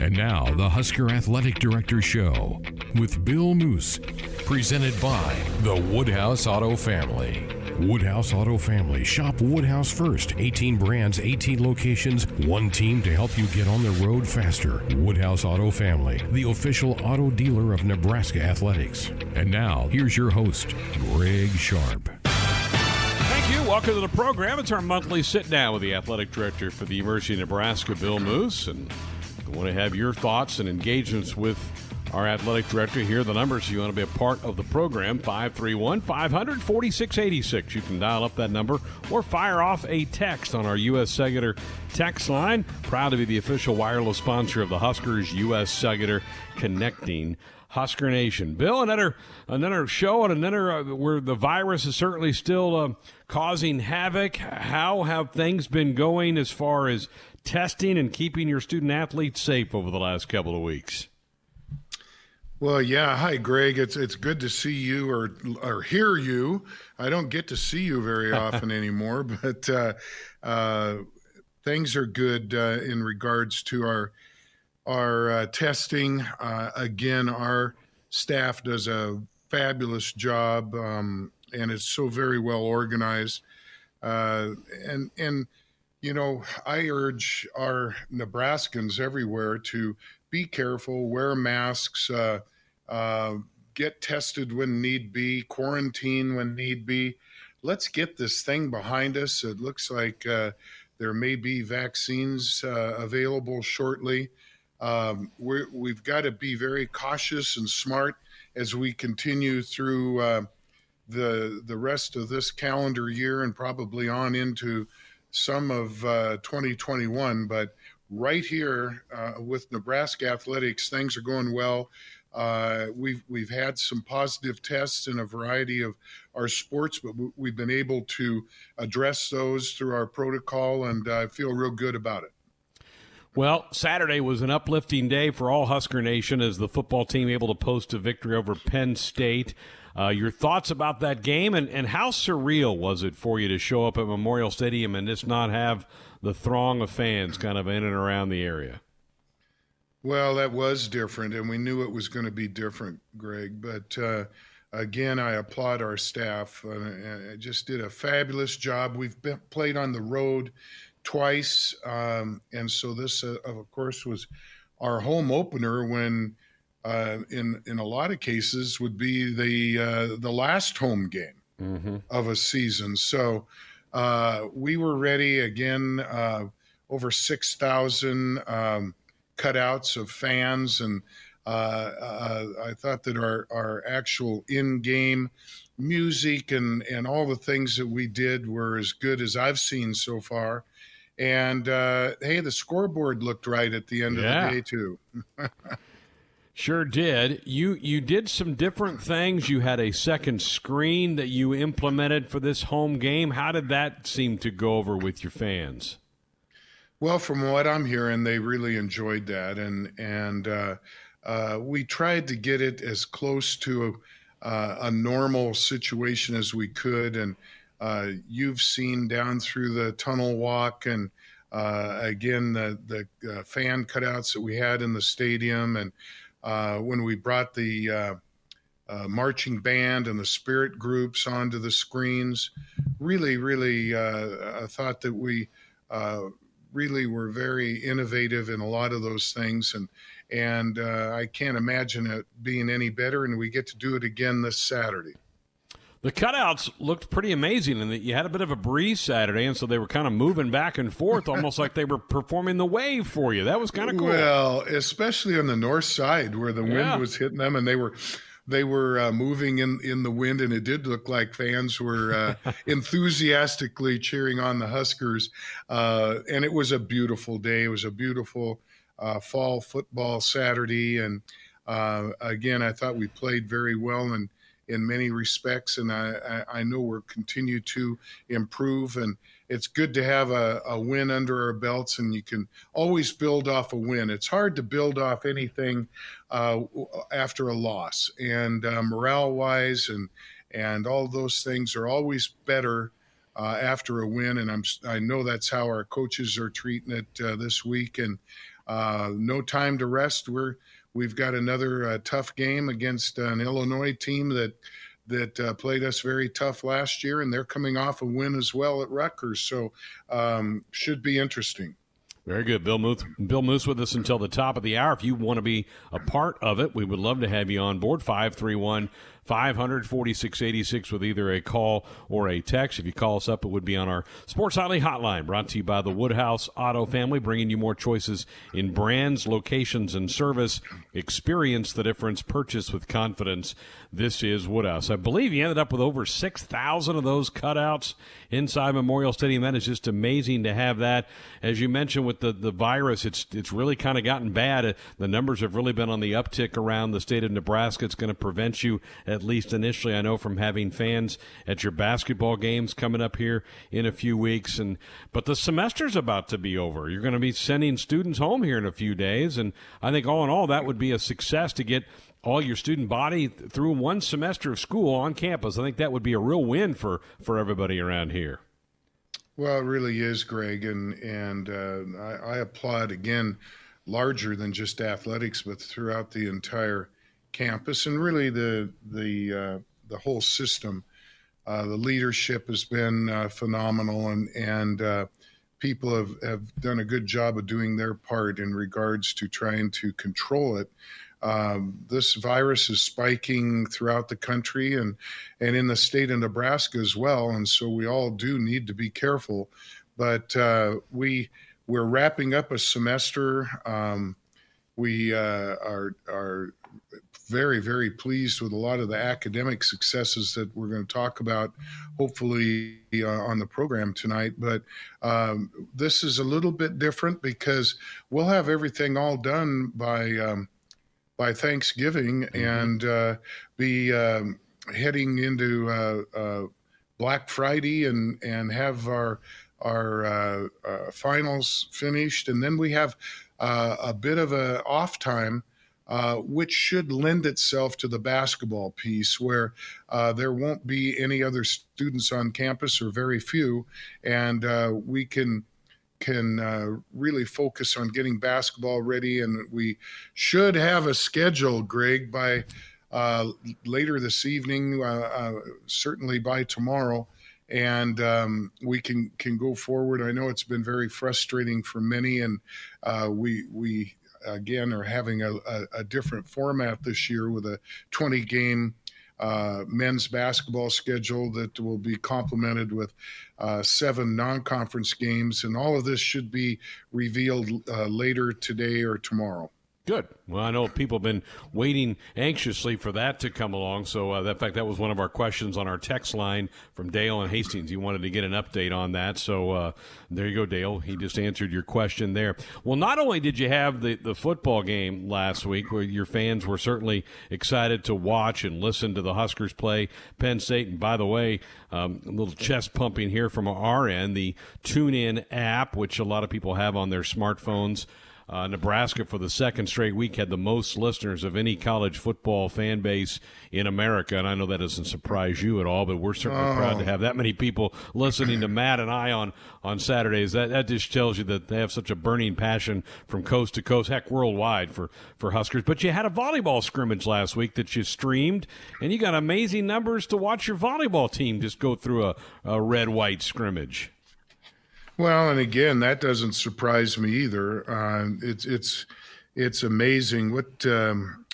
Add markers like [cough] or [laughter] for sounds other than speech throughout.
And now, the Husker Athletic Director Show with Bill Moos, presented by the Woodhouse Auto Family. Woodhouse Auto Family. Shop Woodhouse first. 18 brands, 18 locations, one team to help you get on the road faster. Woodhouse Auto Family, the official auto dealer of Nebraska Athletics. And now, here's your host, Greg Sharpe. Thank you. Welcome to the program. It's our monthly sit down with the athletic director for the University of Nebraska, Bill Moos. And I want to have your thoughts and engagements with our athletic director here. The numbers you want to be a part of the program 531 500 4686. You can dial up that number or fire off a text on our U.S. Cellular text line. Proud to be the official wireless sponsor of the Huskers, U.S. Cellular Connecting. Husker Nation. Bill, another another show and another uh, where the virus is certainly still uh, causing havoc. How have things been going as far as testing and keeping your student athletes safe over the last couple of weeks? Well, yeah. Hi, Greg. It's it's good to see you or or hear you. I don't get to see you very [laughs] often anymore, but uh, uh, things are good uh, in regards to our our uh, testing. Uh, again, our staff does a fabulous job, um, and it's so very well organized. Uh, and and you know, I urge our Nebraskans everywhere to be careful, wear masks, uh, uh, get tested when need be, quarantine when need be. Let's get this thing behind us. It looks like uh, there may be vaccines available shortly. Um, we have got to be very cautious and smart as we continue through uh, the the rest of this calendar year and probably on into some of uh, 2021. But right here uh, with Nebraska athletics, things are going well. Uh, we've we've had some positive tests in a variety of our sports, but we've been able to address those through our protocol, and I feel real good about it. Well, Saturday was an uplifting day for all Husker Nation as the football team able to post a victory over Penn State. Uh, your thoughts about that game and, and how surreal was it for you to show up at Memorial Stadium and just not have the throng of fans kind of in and around the area? Well, that was different, and we knew it was going to be different, Greg. But uh, again, I applaud our staff. Uh, just did a fabulous job. We've been, played on the road twice, um, and so this, uh, of course, was our home opener when uh, in in a lot of cases would be the uh, the last home game mm-hmm. of a season. So uh, we were ready again. Uh, over six thousand um, cutouts of fans, and uh, uh, I thought that our our actual in game music and and all the things that we did were as good as I've seen so far. And hey, the scoreboard looked right at the end yeah. of the day too. [laughs] Sure did. You you did some different things. You had a second screen that you implemented for this home game. How did that seem to go over with your fans? Well, from what I'm hearing, they really enjoyed that, and and uh, uh, we tried to get it as close to a, uh, a normal situation as we could. And uh, you've seen down through the tunnel walk, and uh, again the the uh, fan cutouts that we had in the stadium, and uh, when we brought the uh, uh, marching band and the spirit groups onto the screens. Really, really, I thought that we really were very innovative in a lot of those things, and and I can't imagine it being any better. And we get to do it again this Saturday the cutouts looked pretty amazing, and you had a bit of a breeze Saturday, and so they were kind of moving back and forth, [laughs] almost like they were performing the wave for you. That was kind of cool. Well, especially on the north side where the yeah. wind was hitting them, and they were they were uh, moving in in the wind, and it did look like fans were uh, [laughs] enthusiastically cheering on the Huskers. Uh, and it was a beautiful day. It was a beautiful uh, fall football Saturday, and uh, again, I thought we played very well and in many respects, and I, I, know we'll continue to improve. And it's good to have a, a, win under our belts, and you can always build off a win. It's hard to build off anything uh, after a loss, and uh, morale-wise, and and all those things are always better uh, after a win, and I'm I know that's how our coaches are treating it uh, this week, and uh, no time to rest. We're we've got another uh, tough game against an Illinois team that that uh, played us very tough last year, and they're coming off a win as well at Rutgers, so um, should be interesting. Very good. Bill Moos, Bill Moos with us until the top of the hour. If you want to be a part of it, we would love to have you on board. 531 500 4686 with either a call or a text. If you call us up, it would be on our Sports Nightly hotline, brought to you by the Woodhouse Auto Family, bringing you more choices in brands, locations, and service. Experience the difference. Purchase with confidence. This is Woodhouse. I believe you ended up with over 6,000 of those cutouts inside Memorial Stadium. That is just amazing to have that. As you mentioned with the, the virus, it's, it's really kind of gotten bad. Uh, the numbers have really been on the uptick around the state of Nebraska. It's going to prevent you at at least initially. I know from having fans at your basketball games coming up here in a few weeks, and but the semester's about to be over. You're going to be sending students home here in a few days, and I think all in all that would be a success to get all your student body through one semester of school on campus. I think that would be a real win for for everybody around here. Well, it really is, Greg, and and uh, I, I applaud again larger than just athletics, but throughout the entire campus and really the the uh, the whole system. Uh, the leadership has been uh, phenomenal, and and people have, have done a good job of doing their part in regards to trying to control it. Um, this virus is spiking throughout the country and and in the state of Nebraska as well, and so we all do need to be careful. But uh, we we're wrapping up a semester. Um, we uh, are are very, very pleased with a lot of the academic successes that we're going to talk about, hopefully, uh, on the program tonight. But um, this is a little bit different because we'll have everything all done by um, by Thanksgiving mm-hmm. and uh, be um, heading into uh, uh Black Friday and and have our our uh, uh, finals finished, and then we have a bit of a off time uh, which should lend itself to the basketball piece where uh, there won't be any other students on campus or very few, and uh, we can can uh, really focus on getting basketball ready. And we should have a schedule, Greg, by uh, later this evening, certainly by tomorrow and um, we can can go forward. I know it's been very frustrating for many, and uh, we we again are having a, a, a different format this year with a 20 game uh, men's basketball schedule that will be complemented with uh, seven non conference games. And all of this should be revealed uh, later today or tomorrow. Good. Well, I know people have been waiting anxiously for that to come along. So, uh, in fact, that was one of our questions on our text line from Dale and Hastings. He wanted to get an update on that. So, uh, there you go, Dale. He just answered your question there. Well, not only did you have the, the football game last week, where your fans were certainly excited to watch and listen to the Huskers play Penn State. And by the way, um, a little chest pumping here from our end, the TuneIn app, which a lot of people have on their smartphones. Uh, Nebraska, for the second straight week, had the most listeners of any college football fan base in America. And I know that doesn't surprise you at all, but we're certainly oh. proud to have that many people listening to Matt and I on, on Saturdays. That, that just tells you that they have such a burning passion from coast to coast, heck, worldwide for, for Huskers. But you had a volleyball scrimmage last week that you streamed, and you got amazing numbers to watch your volleyball team just go through a, a red white scrimmage. Well, and again, that doesn't surprise me either. Uh, it's it's it's amazing what um,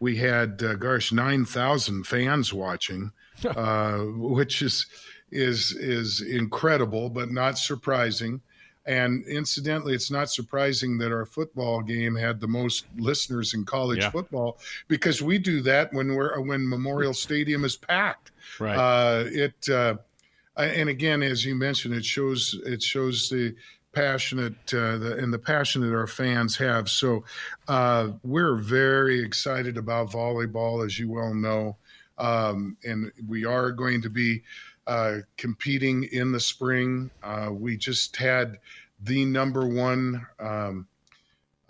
we had. Uh, gosh, nine thousand fans watching, [laughs] uh, which is is is incredible, but not surprising. And incidentally, it's not surprising that our football game had the most listeners in college yeah. football because we do that when we're when Memorial Stadium is packed. Right. Uh, it uh, and again, as you mentioned, it shows it shows the passionate uh, the, and the passion that our fans have. So uh, we're very excited about volleyball, as you well know, um, and we are going to be uh, competing in the spring. Uh, we just had the number one um,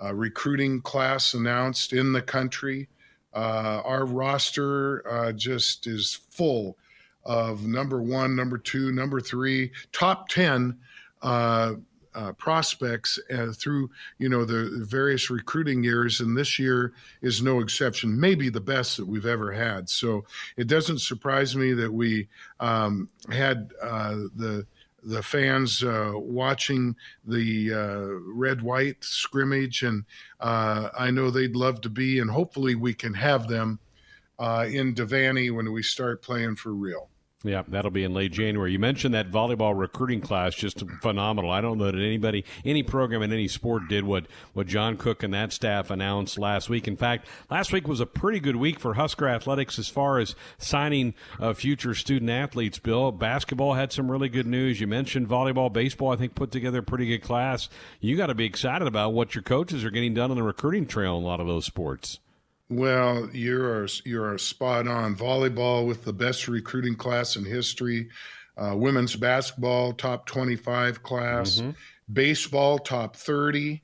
uh, recruiting class announced in the country. Uh, our roster just is full of number one, number two, number three, top 10 uh, uh, prospects uh, through you know the various recruiting years, and this year is no exception. Maybe the best that we've ever had. So it doesn't surprise me that we um, had uh, the the fans uh, watching the uh, red white scrimmage, and uh, I know they'd love to be, and hopefully we can have them in Devaney when we start playing for real. Yeah, that'll be in late January. You mentioned that volleyball recruiting class, just phenomenal. I don't know that anybody, any program in any sport did what, what John Cook and that staff announced last week. In fact, last week was a pretty good week for Husker athletics as far as signing uh, future student athletes, Bill. Basketball had some really good news. You mentioned volleyball, baseball, I think put together a pretty good class. You got to be excited about what your coaches are getting done on the recruiting trail in a lot of those sports. Well, you're you're spot on. Volleyball with the best recruiting class in history. Uh, women's basketball top 25 class. Mm-hmm. Baseball top 30.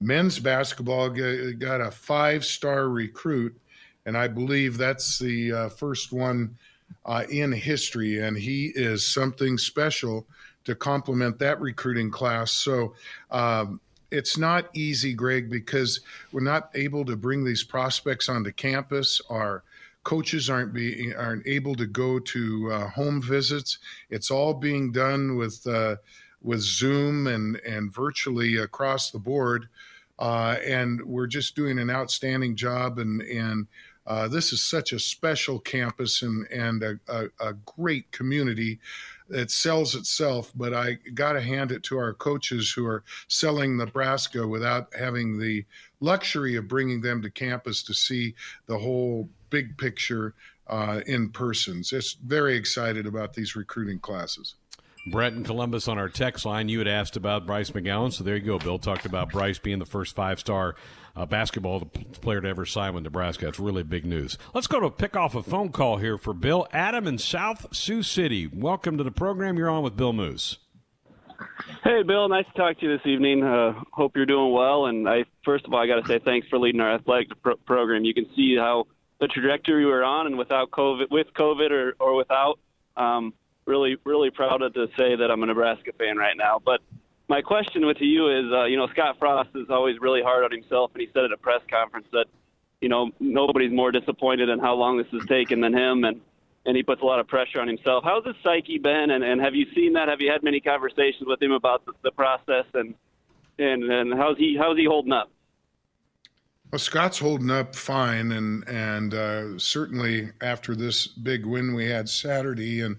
Men's basketball got a five star recruit, and I believe that's the uh, first one uh, in history. And he is something special to complement that recruiting class. So um, it's not easy, Greg, because we're not able to bring these prospects onto campus. Our coaches aren't being aren't able to go to uh, home visits. It's all being done with uh, with Zoom and and virtually across the board. Uh, and we're just doing an outstanding job. And and uh, this is such a special campus and and a, a, a great community it sells itself, but I got to hand it to our coaches who are selling Nebraska without having the luxury of bringing them to campus to see the whole big picture uh, in person. Just very excited about these recruiting classes. Brett in Columbus on our text line. You had asked about Bryce McGowan, so there you go. Bill talked about Bryce being the first five star uh, basketball player to ever sign with Nebraska. It's really big news. Let's go to pick off a phone call here for Bill. Adam in South Sioux City. Welcome to the program. You're on with Bill Moos. Hey, Bill. Nice to talk to you this evening. Uh, hope you're doing well. And I, first of all, I got to say thanks for leading our athletic pro- program. You can see how the trajectory we're on, and without COVID, with COVID or, or without, um, really, really proud to say that I'm a Nebraska fan right now. But my question to you is, uh, you know, Scott Frost is always really hard on himself, and he said at a press conference that, you know, nobody's more disappointed in how long this has taken than him, and and he puts a lot of pressure on himself. How's his psyche been, and, and have you seen that? Have you had many conversations with him about the, the process, and and and how's he how's he holding up? Well, Scott's holding up fine, and and uh, certainly after this big win we had Saturday, and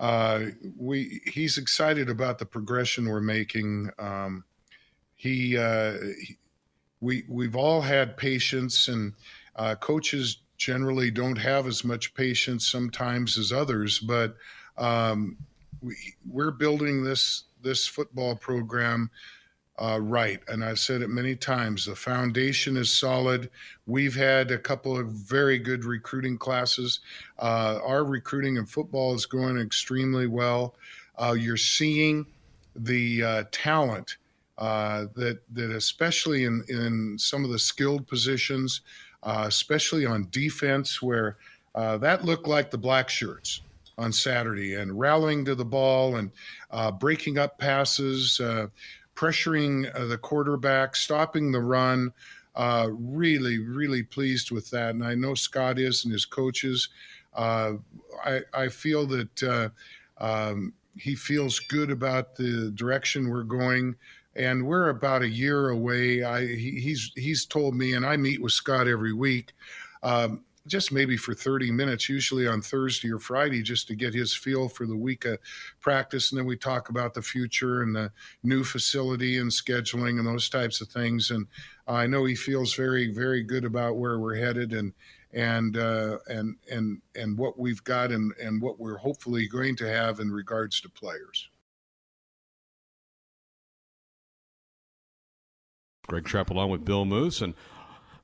uh, we he's excited about the progression we're making. Um, he, uh, we we've all had patience, and uh, coaches generally don't have as much patience sometimes as others. But um, we, we're building this this football program uh, right. And I've said it many times the foundation is solid. We've had a couple of very good recruiting classes. Uh, our recruiting in football is going extremely well. Uh, you're seeing the uh, talent uh, that, that, especially in, in some of the skilled positions, uh, especially on defense, where that looked like the black shirts on Saturday and rallying to the ball and breaking up passes pressuring uh, the quarterback, stopping the run. Uh, really, really pleased with that. And I know Scott is and his coaches. Uh, I, I, feel that uh, um, he feels good about the direction we're going. And we're about a year away. I, he, he's he's told me, and I meet with Scott every week. Um, just maybe for 30 minutes, usually on Thursday or Friday, just to get his feel for the week of practice. And then we talk about the future and the new facility and scheduling and those types of things. And I know he feels very, very good about where we're headed and and uh, and and and what we've got and and what we're hopefully going to have in regards to players. Greg Trepp along with Bill Moos and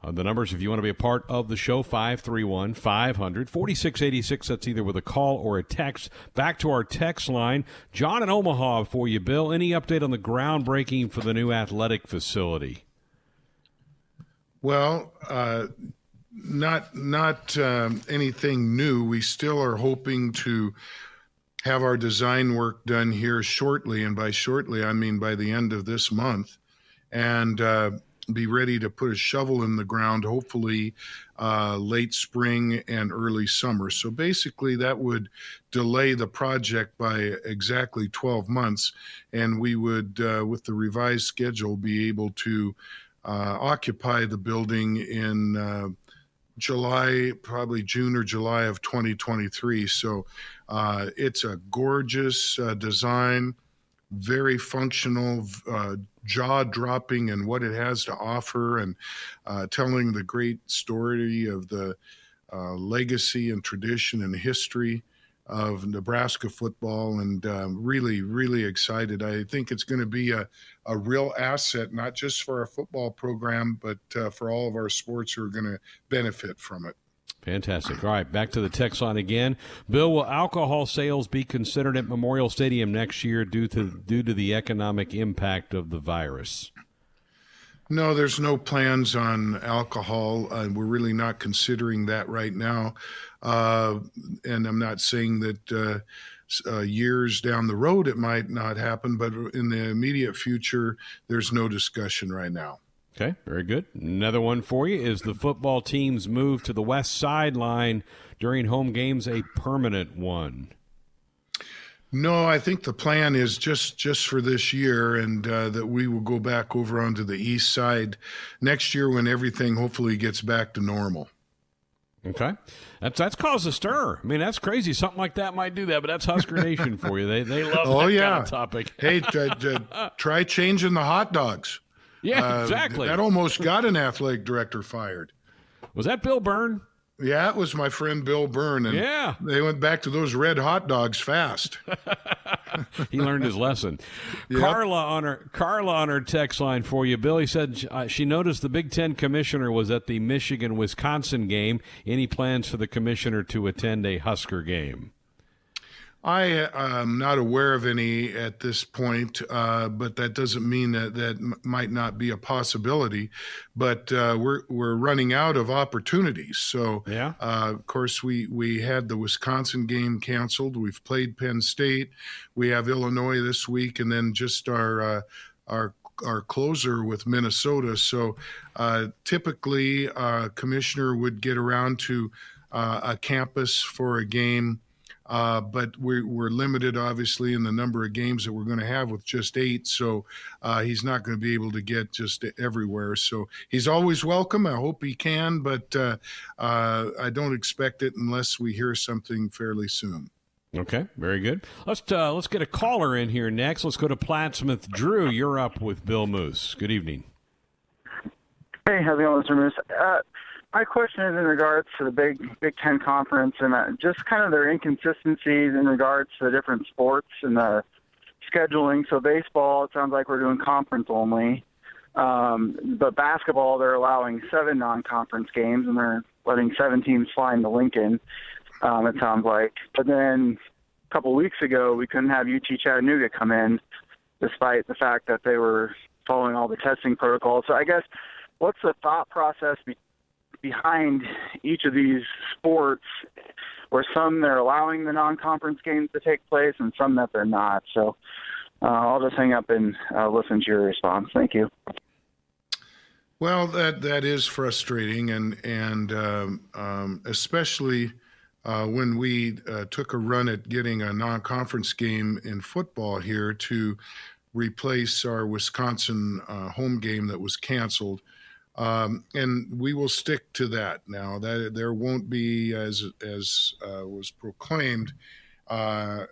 uh, the numbers, if you want to be a part of the show, 531 500 4686. That's either with a call or a text. Back to our text line. John in Omaha for you, Bill. Any update on the groundbreaking for the new athletic facility? Well, uh, not not um, anything new. We still are hoping to have our design work done here shortly, and by shortly I mean by the end of this month, and uh, be ready to put a shovel in the ground. Hopefully, uh, late spring and early summer. So basically, that would delay the project by exactly 12 months, and we would, uh, with the revised schedule, be able to uh, occupy the building in uh, July, probably June or July of 2023. So uh, it's a gorgeous uh, design, very functional, jaw dropping, and what it has to offer, and uh, telling the great story of the uh, legacy and tradition and history of Nebraska football and um, really, really excited. I think it's going to be a, a real asset, not just for our football program, but uh, for all of our sports who are going to benefit from it. Fantastic. All right, back to the text line again. Bill, will alcohol sales be considered at Memorial Stadium next year due to due to the economic impact of the virus? No, there's no plans on alcohol. Uh, we're really not considering that right now. Uh, and I'm not saying that uh, uh, years down the road it might not happen, but in the immediate future, there's no discussion right now. Okay, very good. Another one for you is the football team's move to the west sideline during home games a permanent one? No, I think the plan is just just for this year, and uh, that we will go back over onto the east side next year when everything hopefully gets back to normal. Okay, that's that's caused a stir. I mean, that's crazy. Something like that might do that, but that's Husker Nation for you. They they love oh, yeah. Kind of topic. hey, try, [laughs] try, changing the hot dogs. Yeah, uh, exactly. That almost got an athletic director fired. Was that Bill Byrne? Yeah, it was my friend Bill Byrne, and yeah, they went back to those red hot dogs fast. [laughs] he learned his lesson. Yep. Carla on her Carla on her text line for you. Billy said uh, she noticed the Big Ten commissioner was at the Michigan Wisconsin game. Any plans for the commissioner to attend a Husker game? I am not aware of any at this point, uh, but that doesn't mean that that m- might not be a possibility. But uh, we're we're running out of opportunities. So, yeah. Uh, of course, we we had the Wisconsin game canceled. We've played Penn State. We have Illinois this week, and then just our uh, our our closer with Minnesota. So, uh, typically, a commissioner would get around to uh, a campus for a game uh, but we're, we're limited, obviously, in the number of games that we're going to have with just eight. So uh, he's not going to be able to get just everywhere. So he's always welcome. I hope he can, but uh, uh I don't expect it unless we hear something fairly soon. Okay, very good. Let's uh, let's get a caller in here next. Let's go to Plattsmouth. Drew, you're up with Bill Moos. Good evening. Hey, how's it going, Mr. Moos? My question is in regards to the Big Big Ten conference and uh, just kind of their inconsistencies in regards to the different sports and the scheduling. So baseball, it sounds like we're doing conference only, um, but basketball they're allowing seven non-conference games and they're letting seven teams fly into Lincoln. Um, it sounds like, but then a couple of weeks ago we couldn't have UT Chattanooga come in, despite the fact that they were following all the testing protocols. So I guess what's the thought process be- behind each of these sports where some they're allowing the non-conference games to take place and some that they're not. So uh, I'll just hang up and uh, listen to your response. Thank you. Well, that that is frustrating, and and um, um, especially uh, when we uh, took a run at getting a non-conference game in football here to replace our Wisconsin uh, home game that was canceled. Um, and we will stick to that now. That there won't be, as as uh, was proclaimed, uh,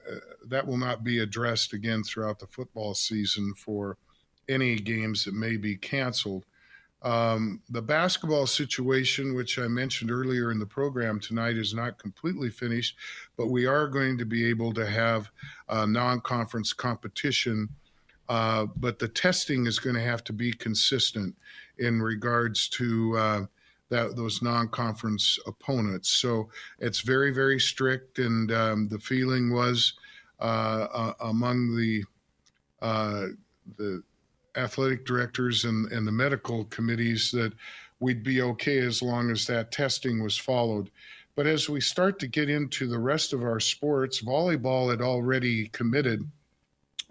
that will not be addressed again throughout the football season for any games that may be canceled. Um, the basketball situation, which I mentioned earlier in the program tonight, is not completely finished, but we are going to be able to have a non-conference competition. Uh, but the testing is going to have to be consistent in regards to uh, that those non-conference opponents. So it's very very strict, and um, the feeling was uh, among the uh, the athletic directors and, and the medical committees that we'd be okay as long as that testing was followed. But as we start to get into the rest of our sports, volleyball had already committed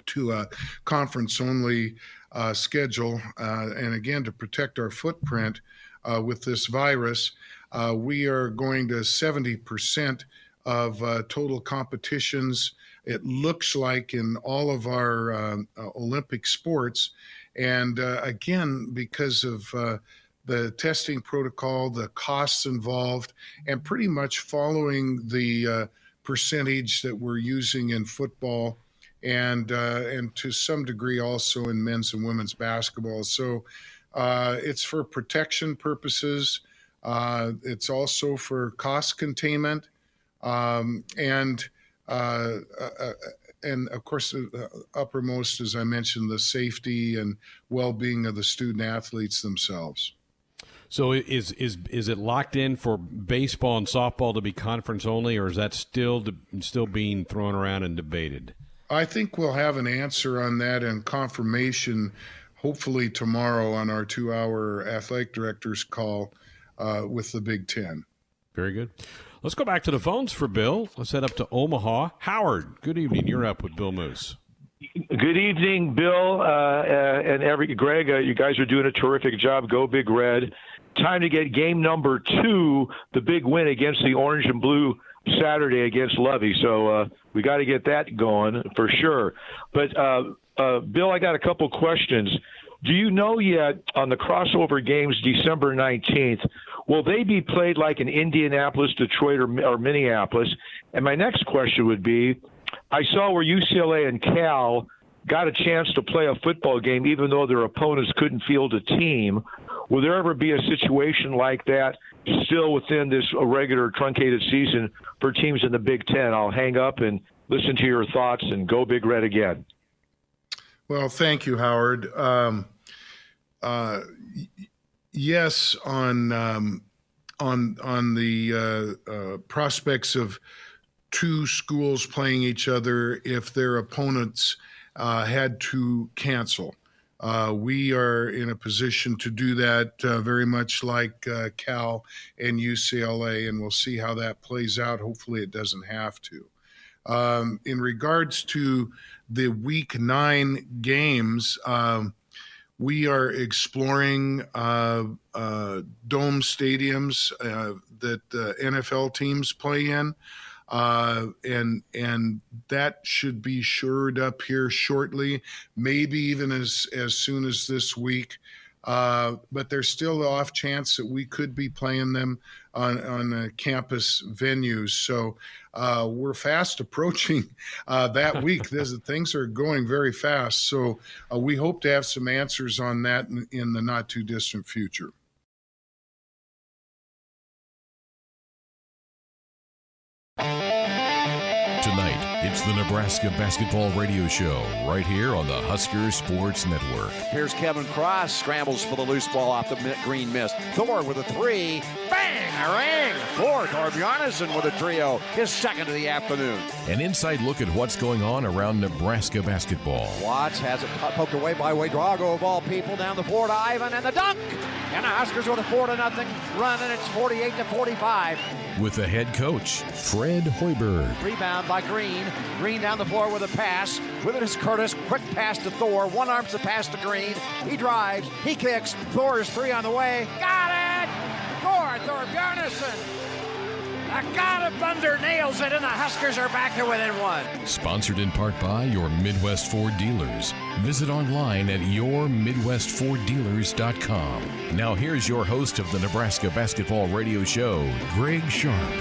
to a conference only uh, schedule. Uh, and again, to protect our footprint uh, with this virus, uh, we are going to 70% of uh, total competitions, it looks like, in all of our uh, Olympic sports. And again, because of the testing protocol, the costs involved, and pretty much following the percentage that we're using in football and uh, and to some degree also in men's and women's basketball. So uh, it's for protection purposes. Uh, it's also for cost containment, um, and uh, uh, uh, and of course, uppermost, as I mentioned, the safety and well-being of the student athletes themselves. So is is is it locked in for baseball and softball to be conference only, or is that still still being thrown around and debated? I think we'll have an answer on that and confirmation hopefully tomorrow on our two hour athletic directors call uh, with the Big Ten. Very good. Let's go back to the phones for Bill. Let's head up to Omaha. Howard, good evening. You're up with Bill Moos. Good evening, Bill, uh, uh, and every Greg. Uh, you guys are doing a terrific job. Go Big Red! Time to get game number two, the big win against the Orange and Blue Saturday against Lovey. So uh, we got to get that going for sure. But uh, uh, Bill, I got a couple questions. Do you know yet on the crossover games December 19th, will they be played like in Indianapolis, Detroit, or, or Minneapolis? And my next question would be I saw where UCLA and Cal got a chance to play a football game even though their opponents couldn't field a team. Will there ever be a situation like that still within this regular truncated season for teams in the Big Ten? I'll hang up and listen to your thoughts and go Big Red again. Well, thank you, Howard. Um, uh, yes, on um, on on the uh, uh, prospects of two schools playing each other if their opponents uh, had to cancel. Uh, we are in a position to do that uh, very much like uh, Cal and UCLA, and we'll see how that plays out. Hopefully, it doesn't have to. Um, in regards to the week nine games, um, we are exploring uh, uh, dome stadiums uh, that NFL teams play in uh, and and that should be shored up here shortly, maybe even as as soon as this week. Uh, but there's still the off chance that we could be playing them on on campus venues. So uh, we're fast [laughs] approaching uh, that week. This, things are going very fast. So uh, we hope to have some answers on that in, in the not too distant future. It's the Nebraska Basketball Radio Show right here on the Husker Sports Network. Here's Kevin Cross, scrambles for the loose ball off the green mist. Thor with a three. Bang! A ring! Thor Thorbjarnarson with a trio, his second of the afternoon. An inside look at what's going on around Nebraska basketball. Watts has it poked away by Ouedraogo of all people down the floor to Yvan and the dunk! And the Huskers with a 4 to nothing run, and it's 48 to 45. With the head coach, Fred Hoiberg. Rebound by Green. Green down the floor with a pass. With it is Curtis. Quick pass to Thor. One arms the pass to Green. He drives. He kicks. Thor is three on the way. Got it! Thor, Thorbjarnarson. Agata Thunder nails it, and the Huskers are back to within one. Sponsored in part by your Midwest Ford dealers. Visit online at yourmidwestforddealers.com. Now here's your host of the Nebraska Basketball Radio Show, Greg Sharpe.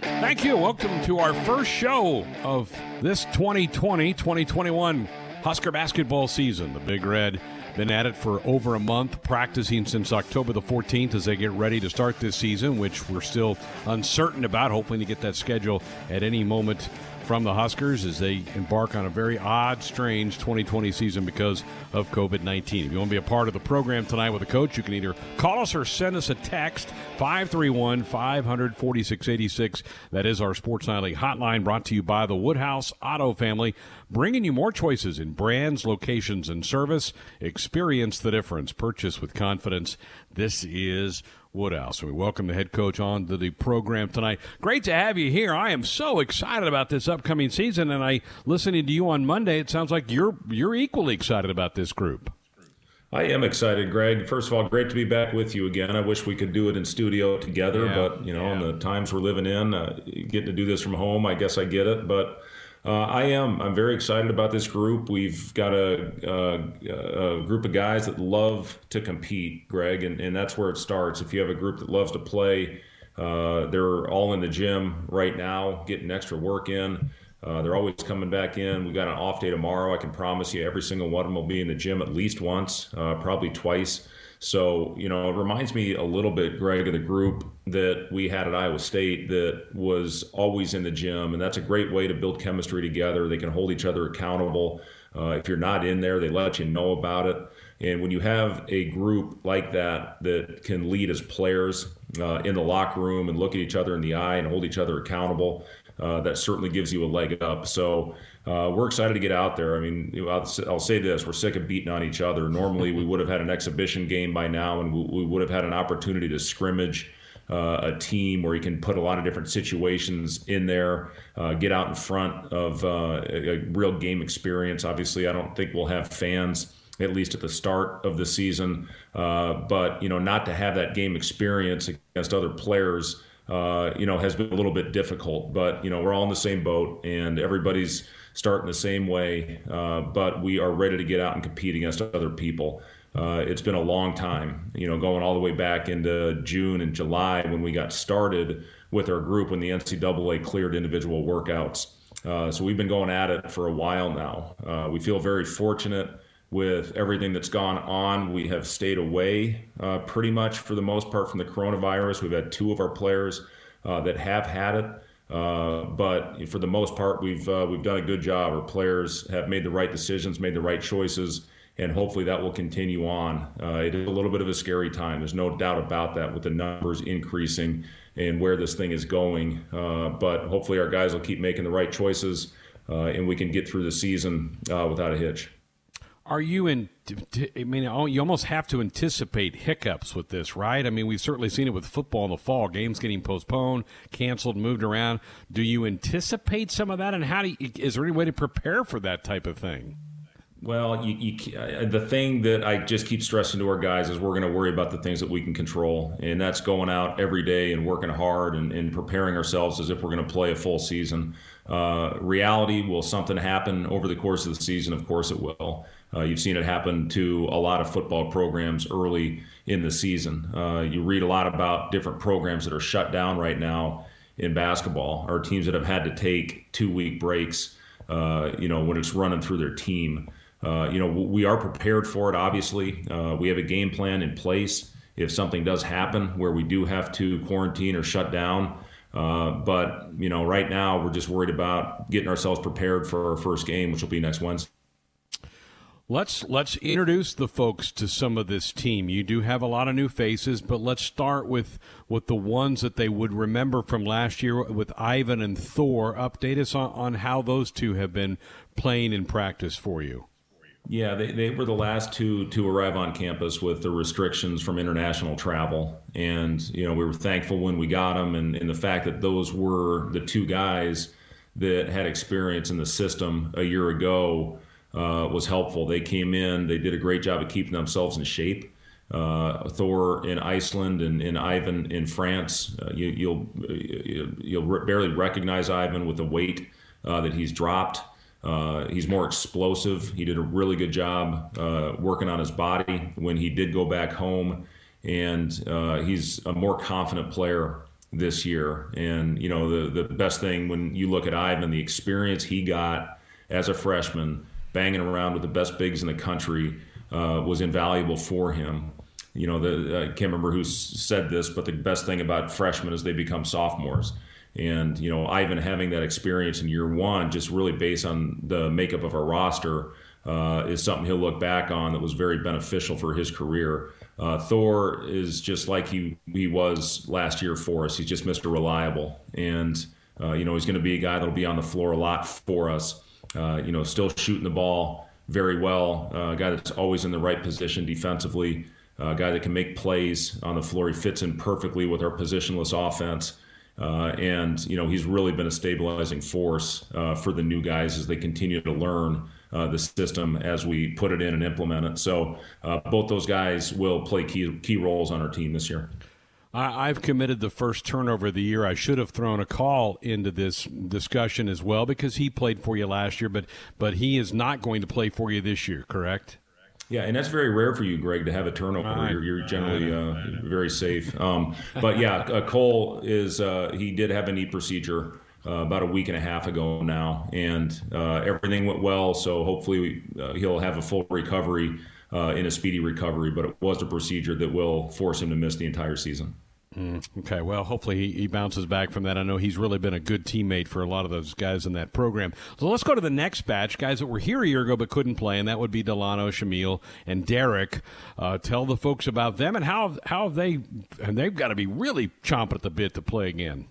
Thank you. Welcome to our first show of this 2020 2021 Husker basketball season. The Big Red been at it for over a month, practicing since October the 14th as they get ready to start this season, which we're still uncertain about, hoping to get that schedule at any moment from the Huskers as they embark on a very odd, strange 2020 season because of COVID 19. If you want to be a part of the program tonight with a coach, you can either call us or send us a text 531 500 4686. That is our Sports Nightly hotline brought to you by the Woodhouse Auto Family, bringing you more choices in brands, locations, and service. Experience the difference. Purchase with confidence. This is Woodhouse. We welcome the head coach on to the program tonight. Great to have you here. I am so excited about this upcoming season, and I listening to you on Monday. It sounds like you're you're equally excited about this group. I am excited, Greg. First of all, great to be back with you again. I wish we could do it in studio together, yeah, but you know, yeah. in the times we're living in, uh, getting to do this from home, I guess I get it. But uh, I am. I'm very excited about this group. We've got a, a, a, group of guys that love to compete, Greg, and, and that's where it starts. If you have a group that loves to play, uh, they're all in the gym right now, getting extra work in. Uh, they're always coming back in. We've got an off day tomorrow. I can promise you every single one of them will be in the gym at least once, uh, probably twice. So, you know, it reminds me a little bit, Greg, of the group that we had at Iowa State that was always in the gym. And that's a great way to build chemistry together. They can hold each other accountable. Uh, if you're not in there, they let you know about it. And when you have a group like that that can lead as players uh, in the locker room and look at each other in the eye and hold each other accountable, uh, that certainly gives you a leg up. So uh, we're excited to get out there. I mean, I'll, I'll, say this: we're sick of beating on each other. Normally, we would have had an exhibition game by now, and we, we would have had an opportunity to scrimmage. Uh, a team where you can put a lot of different situations in there, uh, get out in front of uh, a, a, real game experience. Obviously, I don't think we'll have fans at least at the start of the season, uh, but you know, not to have that game experience against other players uh, you know, has been a little bit difficult. But you know, we're all in the same boat, and everybody's starting the same way. Uh, but we are ready to get out and compete against other people. Uh, it's been a long time, you know, going all the way back into June and July when we got started with our group when the NCAA cleared individual workouts. Uh, so we've been going at it for a while now. Uh, we feel very fortunate with everything that's gone on. We have stayed away uh, pretty much for the most part from the coronavirus. We've had two of our players uh, that have had it. Uh, but for the most part, we've uh, we've done a good job. Our players have made the right decisions, made the right choices, and hopefully that will continue on. Uh, it is a little bit of a scary time. There's no doubt about that, with the numbers increasing and where this thing is going. Uh, but hopefully, our guys will keep making the right choices, and we can get through the season without a hitch. Are you in? I mean, oh, you almost have to anticipate hiccups with this, right? I mean, we've certainly seen it with football in the fall, games getting postponed, canceled, moved around. Do you anticipate some of that, and how do you, is there any way to prepare for that type of thing? Well, you, you, uh, the thing that I just keep stressing to our guys is we're going to worry about the things that we can control, and that's going out every day and working hard and, and preparing ourselves as if we're going to play a full season. Uh, reality will something happen over the course of the season? Of course, it will. Uh, you've seen it happen to a lot of football programs early in the season. Uh, you read a lot about different programs that are shut down right now in basketball, or teams that have had to take two week breaks. Uh, you know when it's running through their team. Uh, you know we are prepared for it. Obviously, uh, we have a game plan in place if something does happen where we do have to quarantine or shut down. Uh, but you know, right now we're just worried about getting ourselves prepared for our first game, which will be next Wednesday. Let's let's introduce the folks to some of this team. You do have a lot of new faces, but let's start with with the ones that they would remember from last year with Yvan and Thor. Update us on, on how those two have been playing in practice for you. Yeah, they, they were the last two to arrive on campus with the restrictions from international travel. And, you know, we were thankful when we got them and, and the fact that those were the two guys that had experience in the system a year ago uh, was helpful. They came in, they did a great job of keeping themselves in shape. Uh, Thor in Iceland and, and Yvan in France. Uh, you, you'll, you'll barely recognize Yvan with the weight uh, that he's dropped. Uh, he's more explosive. He did a really good job uh, working on his body when he did go back home, and he's a more confident player this year. And you know the the best thing when you look at Yvan, the experience he got as a freshman banging around with the best bigs in the country uh, was invaluable for him. You know, the, I can't remember who said this, but the best thing about freshmen is they become sophomores. And, you know, Yvan having that experience in year one, just really based on the makeup of our roster, uh, is something he'll look back on that was very beneficial for his career. Uh, Thor is just like he, he was last year for us. He's just Mr. Reliable. And, uh, you know, he's going to be a guy that'll be on the floor a lot for us. Uh, you know, still shooting the ball very well, uh, a guy that's always in the right position defensively, a guy that can make plays on the floor. He fits in perfectly with our positionless offense. Uh, and you know he's really been a stabilizing force uh, for the new guys as they continue to learn uh, the system as we put it in and implement it. So uh, both those guys will play key key roles on our team this year. I've committed the first turnover of the year. I should have thrown a call into this discussion as well because he played for you last year, but but he is not going to play for you this year. Correct? Yeah, and that's very rare for you, Greg, to have a turnover. Right. You're, you're, generally uh, very safe. Um, but yeah, uh, Cole is uh, he did have a knee procedure. Uh, about a week and a half ago now, and uh, everything went well. So hopefully we, uh, he'll have a full recovery in a speedy recovery. But it was a procedure that will force him to miss the entire season. Mm, okay, well, hopefully he, he, bounces back from that. I know he's really been a good teammate for a lot of those guys in that program. So let's go to the next batch, guys that were here a year ago but couldn't play, and that would be Dalano, Shamiel, and Derrick. Uh, tell the folks about them and how how they and they've got to be really chomping at the bit to play again.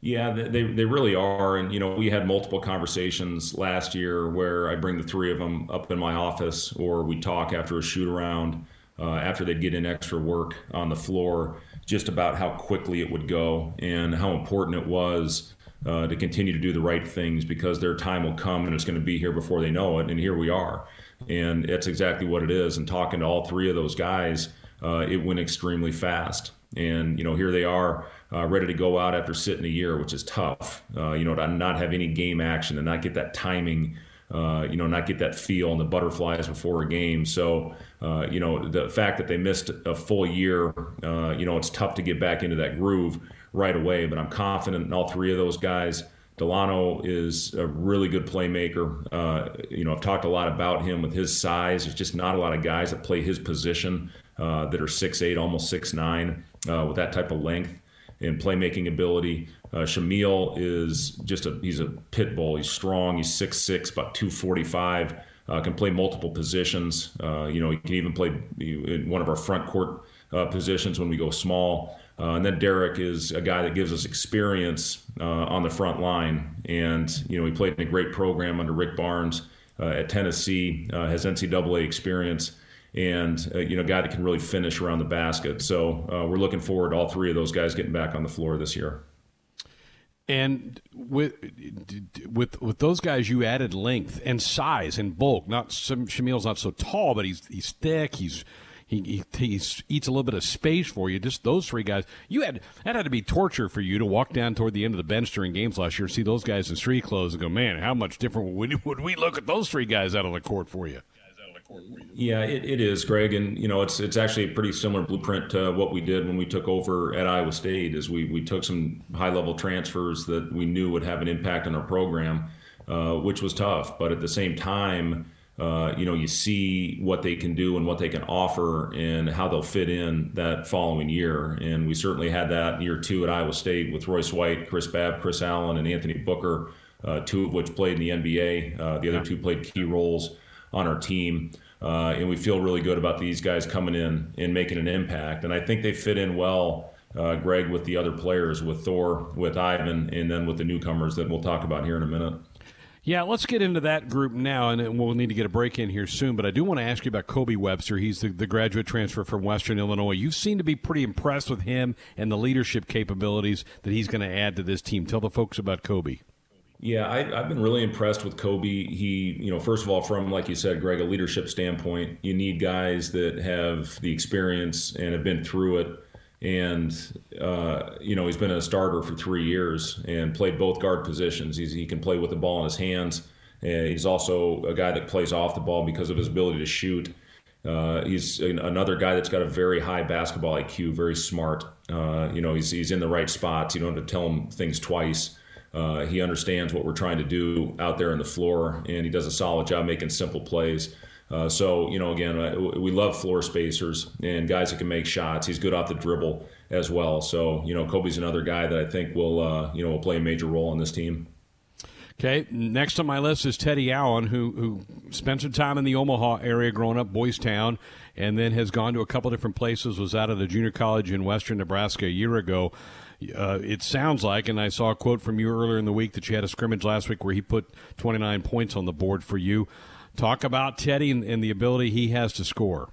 Yeah, they, they really are. And, you know, we had multiple conversations last year where I bring the three of them up in my office or we talk after a shoot around, uh, after they'd get in extra work on the floor just about how quickly it would go and how important it was uh, to continue to do the right things because their time will come and it's going to be here before they know it. And here we are. And that's exactly what it is. And talking to all three of those guys, uh, it went extremely fast. And, you know, here they are uh, ready to go out after sitting a year, which is tough, uh, you know, to not have any game action and not get that timing uh, you know, not get that feel and the butterflies before a game. So, uh, you know, the fact that they missed a full year, uh, you know, it's tough to get back into that groove right away. But I'm confident in all three of those guys. Dalano is a really good playmaker. Uh, you know, I've talked a lot about him with his size. There's just not a lot of guys that play his position uh, that are six eight, almost six nine, with that type of length and playmaking ability. Uh, Shamiel is just a he's a pit bull. He's strong. He's 6'6", about 245. Uh, can play multiple positions. Uh, you know, he can even play in one of our front court uh, positions when we go small. Uh, and then Derrick is a guy that gives us experience uh, on the front line. And, you know, he played in a great program under Rick Barnes uh, at Tennessee, has NCAA experience and uh, you know, guy that can really finish around the basket. So uh, we're looking forward to all three of those guys getting back on the floor this year. And with with with those guys, you added length and size and bulk. Not Shamiel's not so tall, but he's he's thick. He's he, he, he, eats a little bit of space for you. Just those three guys. You had that had to be torture for you to walk down toward the end of the bench during games last year, see those guys in street clothes, and go, man, how much different would we, would we look at those three guys out on the court for you? Yeah, it, it is, Greg, and you know it's it's actually a pretty similar blueprint to what we did when we took over at Iowa State. Is we we took some high level transfers that we knew would have an impact on our program, uh, which was tough. But at the same time, uh, you know, you see what they can do and what they can offer and how they'll fit in that following year. And we certainly had that year two at Iowa State with Royce White, Chris Babb, Chris Allen, and Anthony Booker, uh, two of which played in the NBA. Uh, the other two played key roles on our team. Uh, and we feel really good about these guys coming in and making an impact. And I think they fit in well, uh, Greg, with the other players, with Thor, with Yvan, and then with the newcomers that we'll talk about here in a minute. Yeah, let's get into that group now, and we'll need to get a break in here soon. But I do want to ask you about Kobe Webster. He's the, the graduate transfer from Western Illinois. You seem to be pretty impressed with him and the leadership capabilities that he's going to add to this team. Tell the folks about Kobe. Yeah, I, have been really impressed with Kobe. He, you know, first of all, from like you said, Greg, a leadership standpoint, you need guys that have the experience and have been through it. And uh, you know, he's been a starter for three years and played both guard positions. He's, he can play with the ball in his hands. And he's also a guy that plays off the ball because of his ability to shoot. Uh, he's another guy that's got a very high basketball IQ, very smart. Uh, you know, he's, he's in the right spots. You don't have to tell him things twice. Uh, he understands what we're trying to do out there on the floor, and he does a solid job making simple plays. Uh, so, you know, again, we love floor spacers and guys that can make shots. He's good off the dribble as well. So, you know, Kobe's another guy that I think will, uh, you know, will play a major role on this team. Okay, next on my list is Teddy Allen, who who spent some time in the Omaha area growing up, Boys Town, and then has gone to a couple different places. Was out of the junior college in Western Nebraska a year ago. Uh, it sounds like, and I saw a quote from you earlier in the week that you had a scrimmage last week where he put 29 points on the board for you. Talk about Teddy and, and the ability he has to score.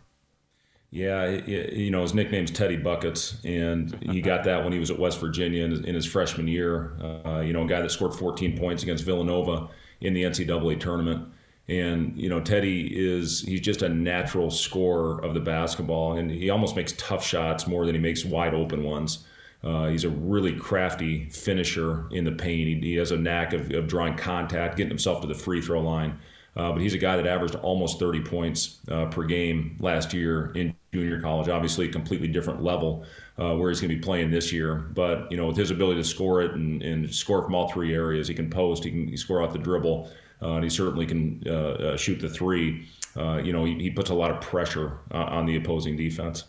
Yeah, you know his nickname's Teddy Buckets, and he [laughs] got that when he was at West Virginia in, in his freshman year. Uh, you know, a guy that scored 14 points against Villanova in the NCAA tournament. And you know, Teddy is he's just a natural scorer of the basketball, and he almost makes tough shots more than he makes wide open ones. Uh, he's a really crafty finisher in the paint. He, he has a knack of, of, drawing contact, getting himself to the free throw line. Uh, but he's a guy that averaged almost 30 points uh, per game last year in junior college. Obviously, a completely different level uh, where he's going to be playing this year. But you know, with his ability to score it and, and score from all three areas, he can post, he can score off the dribble, uh, and he certainly can uh, shoot the three. you know, he, he, puts a lot of pressure on the opposing defense.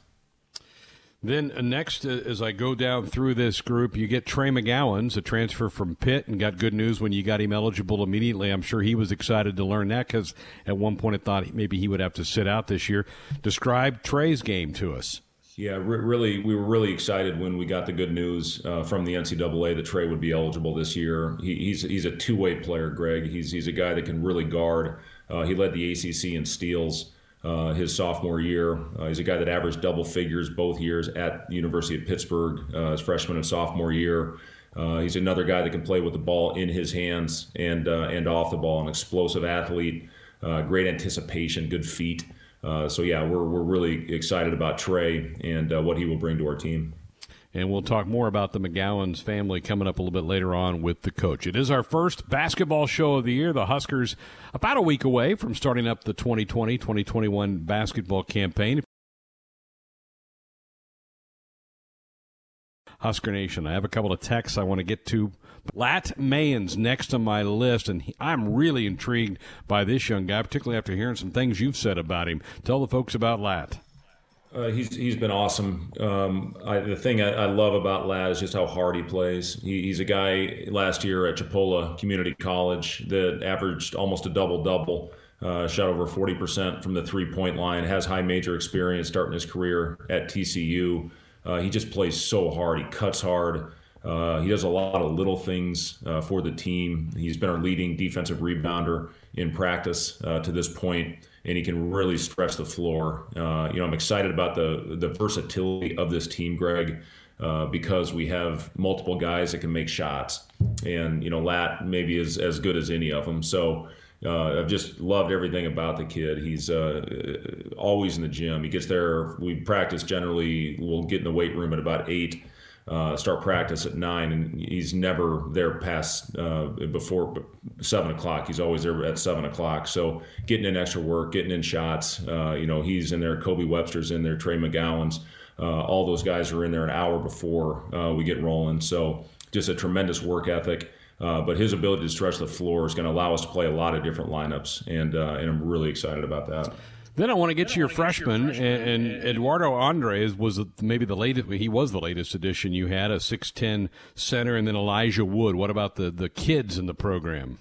Then uh, next, uh, as I go down through this group, you get Trey McGowens a transfer from Pitt, and got good news when you got him eligible immediately. I'm sure he was excited to learn that because at one point I thought maybe he would have to sit out this year. Describe Trey's game to us. Yeah, re- really, we were really excited when we got the good news uh, from the NCAA that Trey would be eligible this year. He, he's he's a two way player, Greg. He's he's a guy that can really guard. Uh, he led the ACC in steals uh, his sophomore year. Uh, he's a guy that averaged double figures both years at the University of Pittsburgh, uh, his freshman and sophomore year. Uh, he's another guy that can play with the ball in his hands and uh, and off the ball. An explosive athlete, uh, great anticipation, good feet. so yeah, we're we're really excited about Trey and what he will bring to our team. And we'll talk more about the McGowens family coming up a little bit later on with the coach. It is our first basketball show of the year. The Huskers about a week away from starting up the 2020 2021 basketball campaign. Husker Nation. I have a couple of texts I want to get to. Lat Mayen's next on my list, and he, I'm really intrigued by this young guy, particularly after hearing some things you've said about him. Tell the folks about Lat. Uh, he's he's been awesome. Um, I, the thing I, I, love about Lat is just how hard he plays. He, he's a guy last year at Chipola Community College that averaged almost a double double, uh, shot over forty percent from the three point line. Has high major experience starting his career at TCU. Uh, he just plays so hard. He cuts hard. Uh, he does a lot of little things uh, for the team. He's been our leading defensive rebounder in practice uh, to this point and he can really stretch the floor. Uh, you know, I'm excited about the the versatility of this team, Greg, uh, because we have multiple guys that can make shots, and you know, Lat maybe is as good as any of them. So. Uh, I've just loved everything about the kid. He's uh, always in the gym. He gets there. We practice generally. We'll get in the weight room at about eight uh, start practice at nine, and he's never there past uh, before seven o'clock. He's always there at seven o'clock. So getting in extra work, getting in shots. Uh, you know, he's in there. Kobe Webster's in there. Trey McGowens. Uh, all those guys are in there an hour before uh, we get rolling. So just a tremendous work ethic. Uh, but his ability to stretch the floor is going to allow us to play a lot of different lineups, and and I'm really excited about that. Then I want to get to your freshman, your freshman, and, and Eduardo Andres was maybe the latest. He was the latest addition you had, a six ten center, and then Elijah Wood. What about the the kids in the program?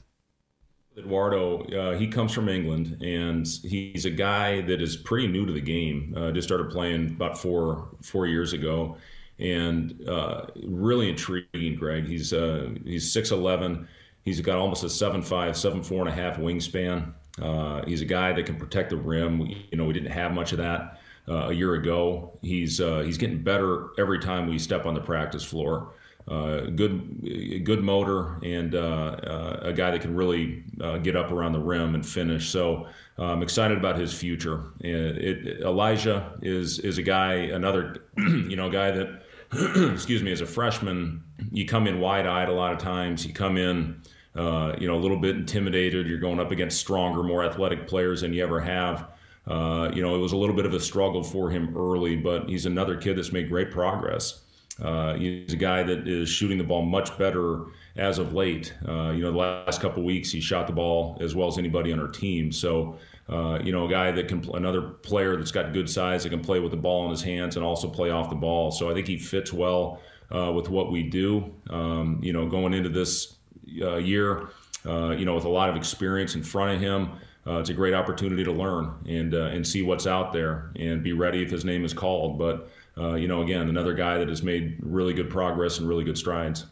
Eduardo, uh, he comes from England, and he's a guy that is pretty new to the game. Uh, just started playing about four four years ago, and uh, really intriguing. Greg, he's uh, he's six eleven. He's got almost a seven five, seven four and a half wingspan. Uh, he's a guy that can protect the rim. You know, we didn't have much of that uh, a year ago. He's uh, he's getting better every time we step on the practice floor. Uh, good good motor and uh, uh, a guy that can really get up around the rim and finish. So I'm excited about his future. It, it, Elijah is is a guy, another [clears throat] you know guy that [clears throat] excuse me, as a freshman, you come in wide eyed a lot of times. You come in uh, you know, a little bit intimidated. You're going up against stronger, more athletic players than you ever have. Uh, you know, it was a little bit of a struggle for him early, but he's another kid that's made great progress. Uh, he's a guy that is shooting the ball much better as of late. Uh, you know, the last couple weeks he shot the ball as well as anybody on our team. So uh, you know, a guy that can, another player that's got good size that can play with the ball in his hands and also play off the ball. So I think he fits well uh, with what we do. Um, you know, going into this uh, year, uh, you know, with a lot of experience in front of him, uh, it's a great opportunity to learn and uh, and see what's out there and be ready if his name is called. But you know, again, another guy that has made really good progress and really good strides.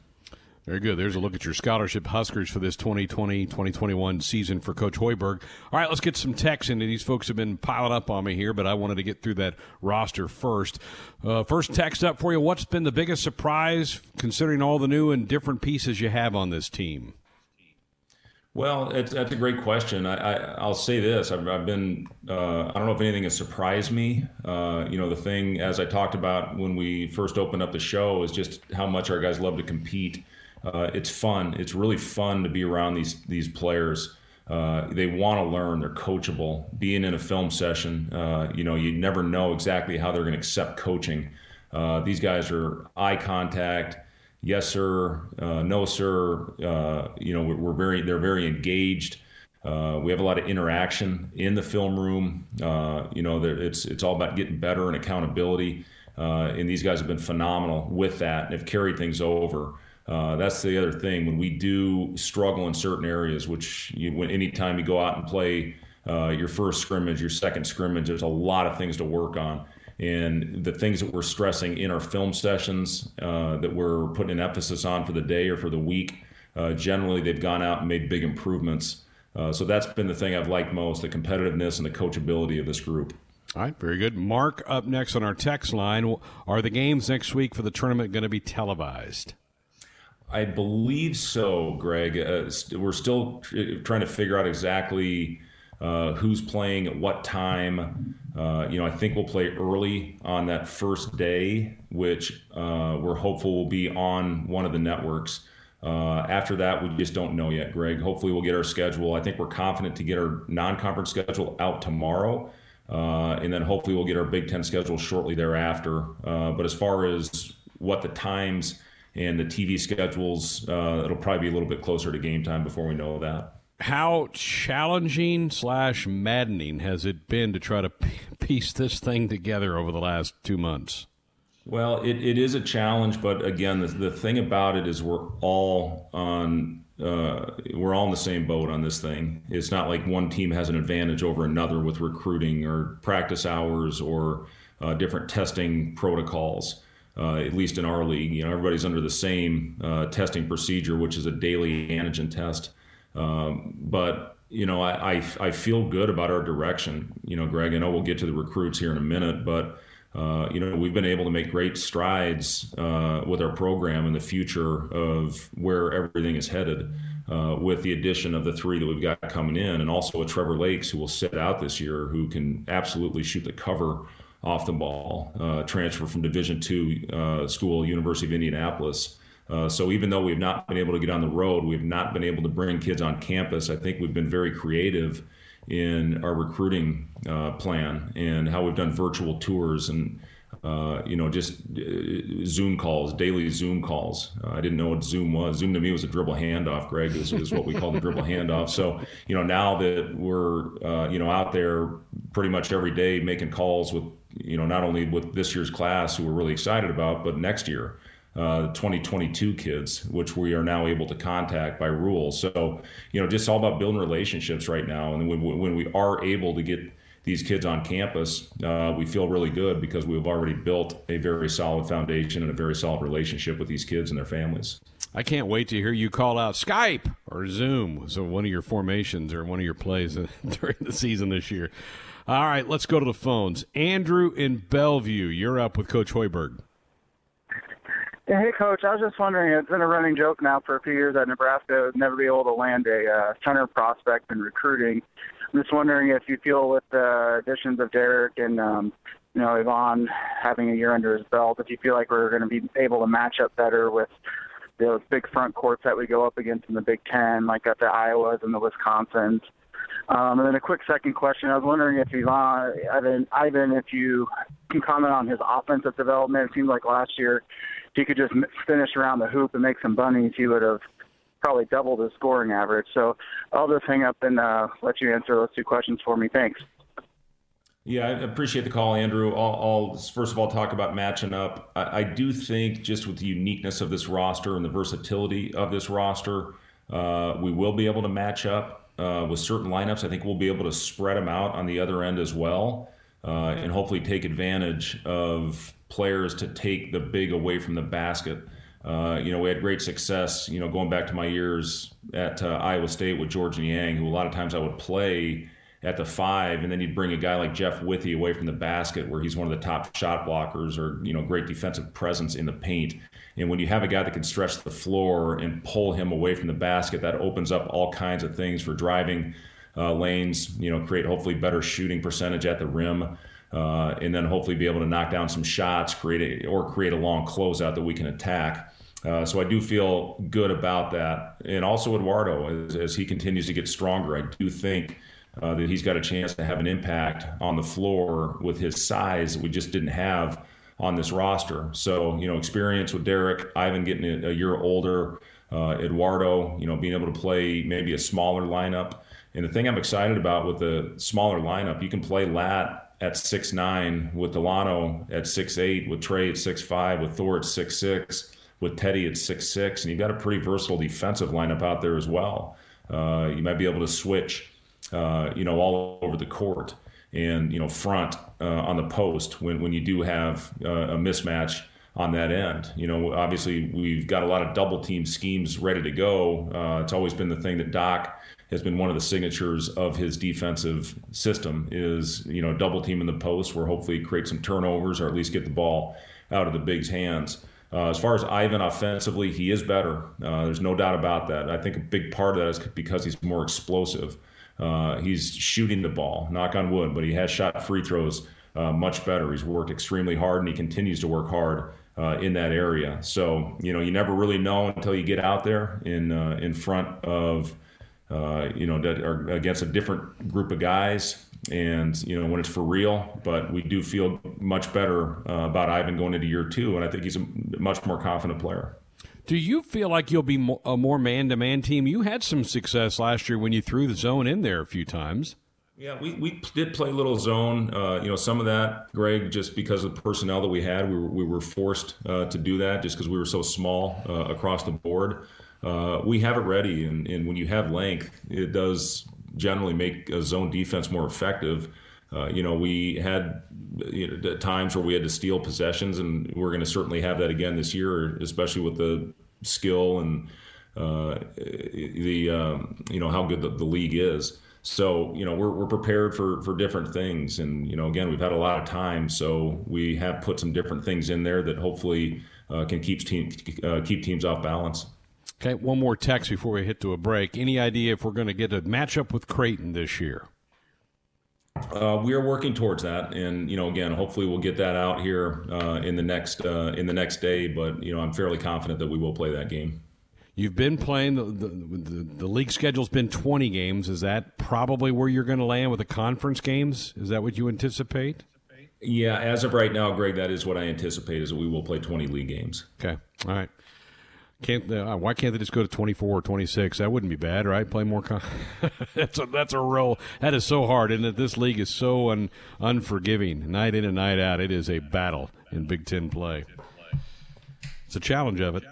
Very good. There's a look at your scholarship Huskers for this 2020 2021 season for Coach Hoiberg. All right, let's get some texts into. These folks have been piling up on me here, but I wanted to get through that roster first. Uh, first text up for you. What's been the biggest surprise considering all the new and different pieces you have on this team? Well, that's a great question. I, will say this: I've, I've been, uh, I don't know if anything has surprised me. Uh, you know, the thing, as I talked about when we first opened up the show, is just how much our guys love to compete uh, it's fun. It's really fun to be around these these players. Uh, they want to learn. They're coachable. Being in a film session, uh, you know, you never know exactly how they're going to accept coaching. Uh, these guys are eye contact. Yes, sir. Uh, no, sir. Uh, you know, we're, very. They're very engaged. we have a lot of interaction in the film room. you know, it's it's all about getting better and accountability. and these guys have been phenomenal with that and have carried things over. Uh, that's the other thing when we do struggle in certain areas, which you, when anytime you go out and play uh, your first scrimmage, your second scrimmage, there's a lot of things to work on. And the things that we're stressing in our film sessions uh, that we're putting an emphasis on for the day or for the week, uh, generally they've gone out and made big improvements. Uh, so that's been the thing I've liked most the competitiveness and the coachability of this group. All right, very good. Mark, up next on our text line. Are the games next week for the tournament going to be televised? I believe so, Greg. Uh, st- we're still tr- trying to figure out exactly uh, who's playing at what time. Uh, you know, I think we'll play early on that first day, which uh, we're hopeful will be on one of the networks. Uh, after that, we just don't know yet, Greg. Hopefully, we'll get our schedule. I think we're confident to get our non-conference schedule out tomorrow. Uh, and then hopefully we'll get our Big Ten schedule shortly thereafter. but as far as what the times and the TV schedules, uh, it'll probably be a little bit closer to game time before we know that. How challenging slash maddening has it been to try to piece this thing together over the last two months? Well, it, it is a challenge, but again, the, the thing about it is we're all on uh, we're all in the same boat on this thing. It's not like one team has an advantage over another with recruiting or practice hours or uh, different testing protocols uh, at least in our league. You know, everybody's under the same uh, testing procedure, which is a daily antigen test. Um, but you know, I, I, I feel good about our direction. You know, Greg, I know we'll get to the recruits here in a minute, but uh, you know, we've been able to make great strides uh, with our program in the future of where everything is headed. Uh, with the addition of the three that we've got coming in, and also a Trevor Lakes who will sit out this year, who can absolutely shoot the cover off the ball, uh, transfer from Division two uh, school, University of Indianapolis. Uh, so even though we've not been able to get on the road, we've not been able to bring kids on campus. I think we've been very creative in our recruiting uh, plan and how we've done virtual tours and uh, you know just uh, Zoom calls, daily Zoom calls. I didn't know what Zoom was. Zoom to me was a dribble handoff. Greg is, is what we call the dribble [laughs] handoff. So you know now that we're you know out there pretty much every day making calls with you know, not only with this year's class, who we're really excited about, but next year, uh, 2022 kids, which we are now able to contact by rule. So, you know, just all about building relationships right now. And when, when we are able to get these kids on campus, uh, we feel really good because we've already built a very solid foundation and a very solid relationship with these kids and their families. I can't wait to hear you call out Skype or Zoom. So one of your formations or one of your plays [laughs] during the season this year. All right, let's go to the phones. Andrew in Bellevue, you're up with Coach Hoiberg. Hey, Coach. I was just wondering. It's been a running joke now for a few years that Nebraska would never be able to land a uh, center prospect in recruiting. I'm just wondering if you feel with the additions of Derrick and um, you know Yvan having a year under his belt, if you feel like we're going to be able to match up better with those big front courts that we go up against in the Big Ten, like at the Iowas and the Wisconsins. Um, and then a quick second question. I was wondering if Yvan, Yvan, Yvan, if you can comment on his offensive development. It seemed like last year, if he could just finish around the hoop and make some bunnies, he would have probably doubled the scoring average. So I'll just hang up and uh, let you answer those two questions for me. Thanks. Yeah, I appreciate the call, Andrew. I'll, I'll first of all talk about matching up. I, I, do think just with the uniqueness of this roster and the versatility of this roster, uh, we will be able to match up uh, with certain lineups. I think we'll be able to spread them out on the other end as well, uh, and hopefully take advantage of players to take the big away from the basket. Uh, you know, we had great success. You know, going back to my years at uh, Iowa State with Georges Niang, who a lot of times I would play at the five, and then you'd bring a guy like Jeff Withey away from the basket, where he's one of the top shot blockers or you know great defensive presence in the paint. And when you have a guy that can stretch the floor and pull him away from the basket, that opens up all kinds of things for driving uh, lanes. You know, create hopefully better shooting percentage at the rim, uh, and then hopefully be able to knock down some shots, create a, or create a long closeout that we can attack. Uh, so I do feel good about that, and also Eduardo as, as he continues to get stronger. I do think uh, that he's got a chance to have an impact on the floor with his size that we just didn't have on this roster. So, you know, experience with Derrick, Yvan getting a, year older, uh, Eduardo, you know, being able to play maybe a smaller lineup. And the thing I'm excited about with the smaller lineup, you can play Lat at six nine with Dalano at six eight, with Trey at six five, with Thor at six six, with Teddy at six six, and you've got a pretty versatile defensive lineup out there as well. Uh, you might be able to switch uh, you know, all over the court and, you know, front uh, on the post when, when you do have uh, a mismatch on that end. You know, obviously we've got a lot of double team schemes ready to go. Uh, it's always been the thing that Doc has been one of the signatures of his defensive system is, you know, double team in the post where hopefully create some turnovers or at least get the ball out of the big's hands. Uh, as far as Yvan offensively, he is better. Uh, there's no doubt about that. I think a big part of that is because he's more explosive. Uh, he's shooting the ball, knock on wood, but he has shot free throws uh, much better. He's worked extremely hard and he continues to work hard uh, in that area. So, you know, you never really know until you get out there in, uh, in front of, uh, you know, that are against a different group of guys and, you know, when it's for real. But we do feel much better uh, about Yvan going into year two. And I think he's a much more confident player. Do you feel like you'll be a more man to man team? You had some success last year when you threw the zone in there a few times. Yeah, we, we did play a little zone. Uh, you know, some of that, Greg, just because of the personnel that we had, we were, we were forced uh, to do that just because we were so small uh, across the board. Uh, we have it ready, and, and when you have length, it does generally make a zone defense more effective. Uh, you know, we had you know, times where we had to steal possessions, and we're going to certainly have that again this year, especially with the skill and uh, the um, you know how good the, the, league is. So you know we're, we're prepared for for different things, and you know again we've had a lot of time, so we have put some different things in there that hopefully uh, can keep team uh, keep teams off balance. Okay, one more text before we hit to a break. Any idea if we're going to get a matchup with Creighton this year? Uh, we are working towards that, and you know, again, hopefully we'll get that out here uh, in the next uh, in the next day. But you know, I'm fairly confident that we will play that game. You've been playing the the, the, the league schedule's been 20 games. Is that probably where you're going to land with the conference games? Is that what you anticipate? Yeah, as of right now, Greg, that is what I anticipate. Is that we will play 20 league games. Okay, all right. Can't uh, why can't they just go to 24 or 26? That wouldn't be bad, right? Play more. Con- [laughs] that's a that's a real that is so hard, and that this league is so un, unforgiving. Night in and night out, it is a battle in Big Ten play. It's a challenge of it.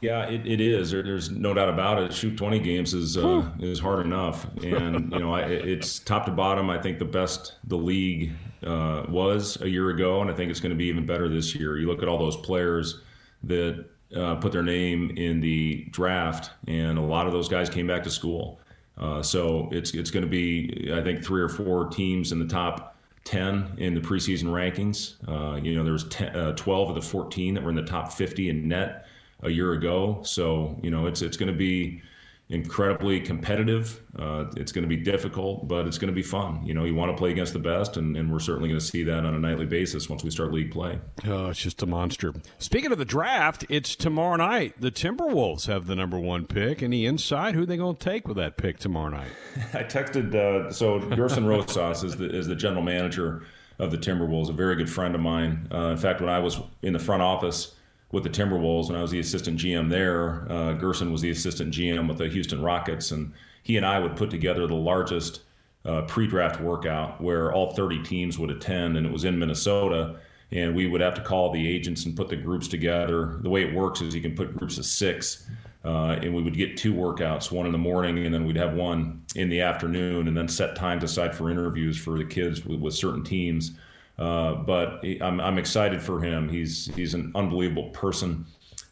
Yeah, it, it is. There, there's no doubt about it. Shoot 20 games is uh, is hard enough, and [laughs] you know I, it's top to bottom. I think the best the league uh, was a year ago, and I think it's going to be even better this year. You look at all those players that uh, put their name in the draft, and a lot of those guys came back to school. Uh, so it's it's going to be, I think, three or four teams in the top 10 in the preseason rankings. Uh, you know, there was 10, uh, 12 of the 14 that were in the top 50 in net a year ago. So you know, it's it's going to be incredibly competitive. Uh, it's going to be difficult, but it's going to be fun. You know, you want to play against the best, and, and we're certainly going to see that on a nightly basis once we start league play. Oh, it's just a monster. Speaking of the draft, it's tomorrow night. The Timberwolves have the number one pick. Any insight? Who are they going to take with that pick tomorrow night? [laughs] I texted, uh, so Gerson Rosas is the, is the general manager of the Timberwolves, a very good friend of mine. Uh, in fact, when I was in the front office with the Timberwolves, when I was the assistant GM there. Uh, Gerson was the assistant GM with the Houston Rockets, and he and I would put together the largest uh, pre-draft workout where all 30 teams would attend, and it was in Minnesota. And we would have to call the agents and put the groups together. The way it works is you can put groups of six, uh, and we would get two workouts, one in the morning, and then we'd have one in the afternoon, and then set times aside for interviews for the kids with, with certain teams. Uh, but I'm, I'm excited for him. He's he's an unbelievable person.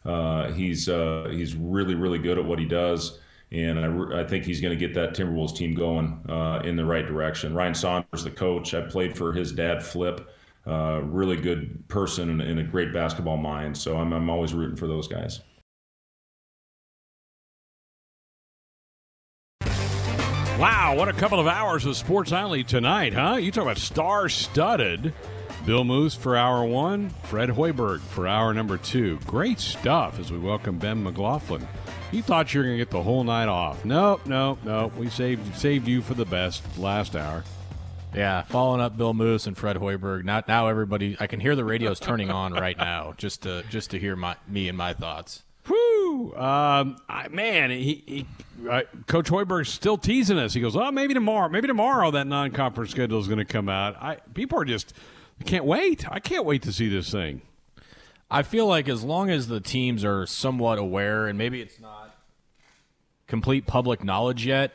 Uh, he's uh, he's really really good at what he does, and I, I think he's going to get that Timberwolves team going uh, in the right direction. Ryan Saunders, the coach, I played for his dad, Flip. Uh, really good person and, and, a great basketball mind. So I'm I'm always rooting for those guys. Wow, what a couple of hours of sports only tonight, huh? You talk about star studded. Bill Moos for hour one, Fred Hoiberg for hour number two. Great stuff as we welcome Ben McLaughlin. You thought you were going to get the whole night off. Nope, nope, nope. We saved saved you for the best last hour. Yeah, following up Bill Moos and Fred Hoiberg. Now, now everybody, I can hear the radios turning on right now just to just to hear my me and my thoughts. Whoo! Um, man, he, he uh, Coach Hoiberg's still teasing us. He goes, "Oh, maybe tomorrow. Maybe tomorrow that non-conference schedule is going to come out." I people are just can't wait. I can't wait to see this thing. I feel like as long as the teams are somewhat aware, and maybe it's not complete public knowledge yet.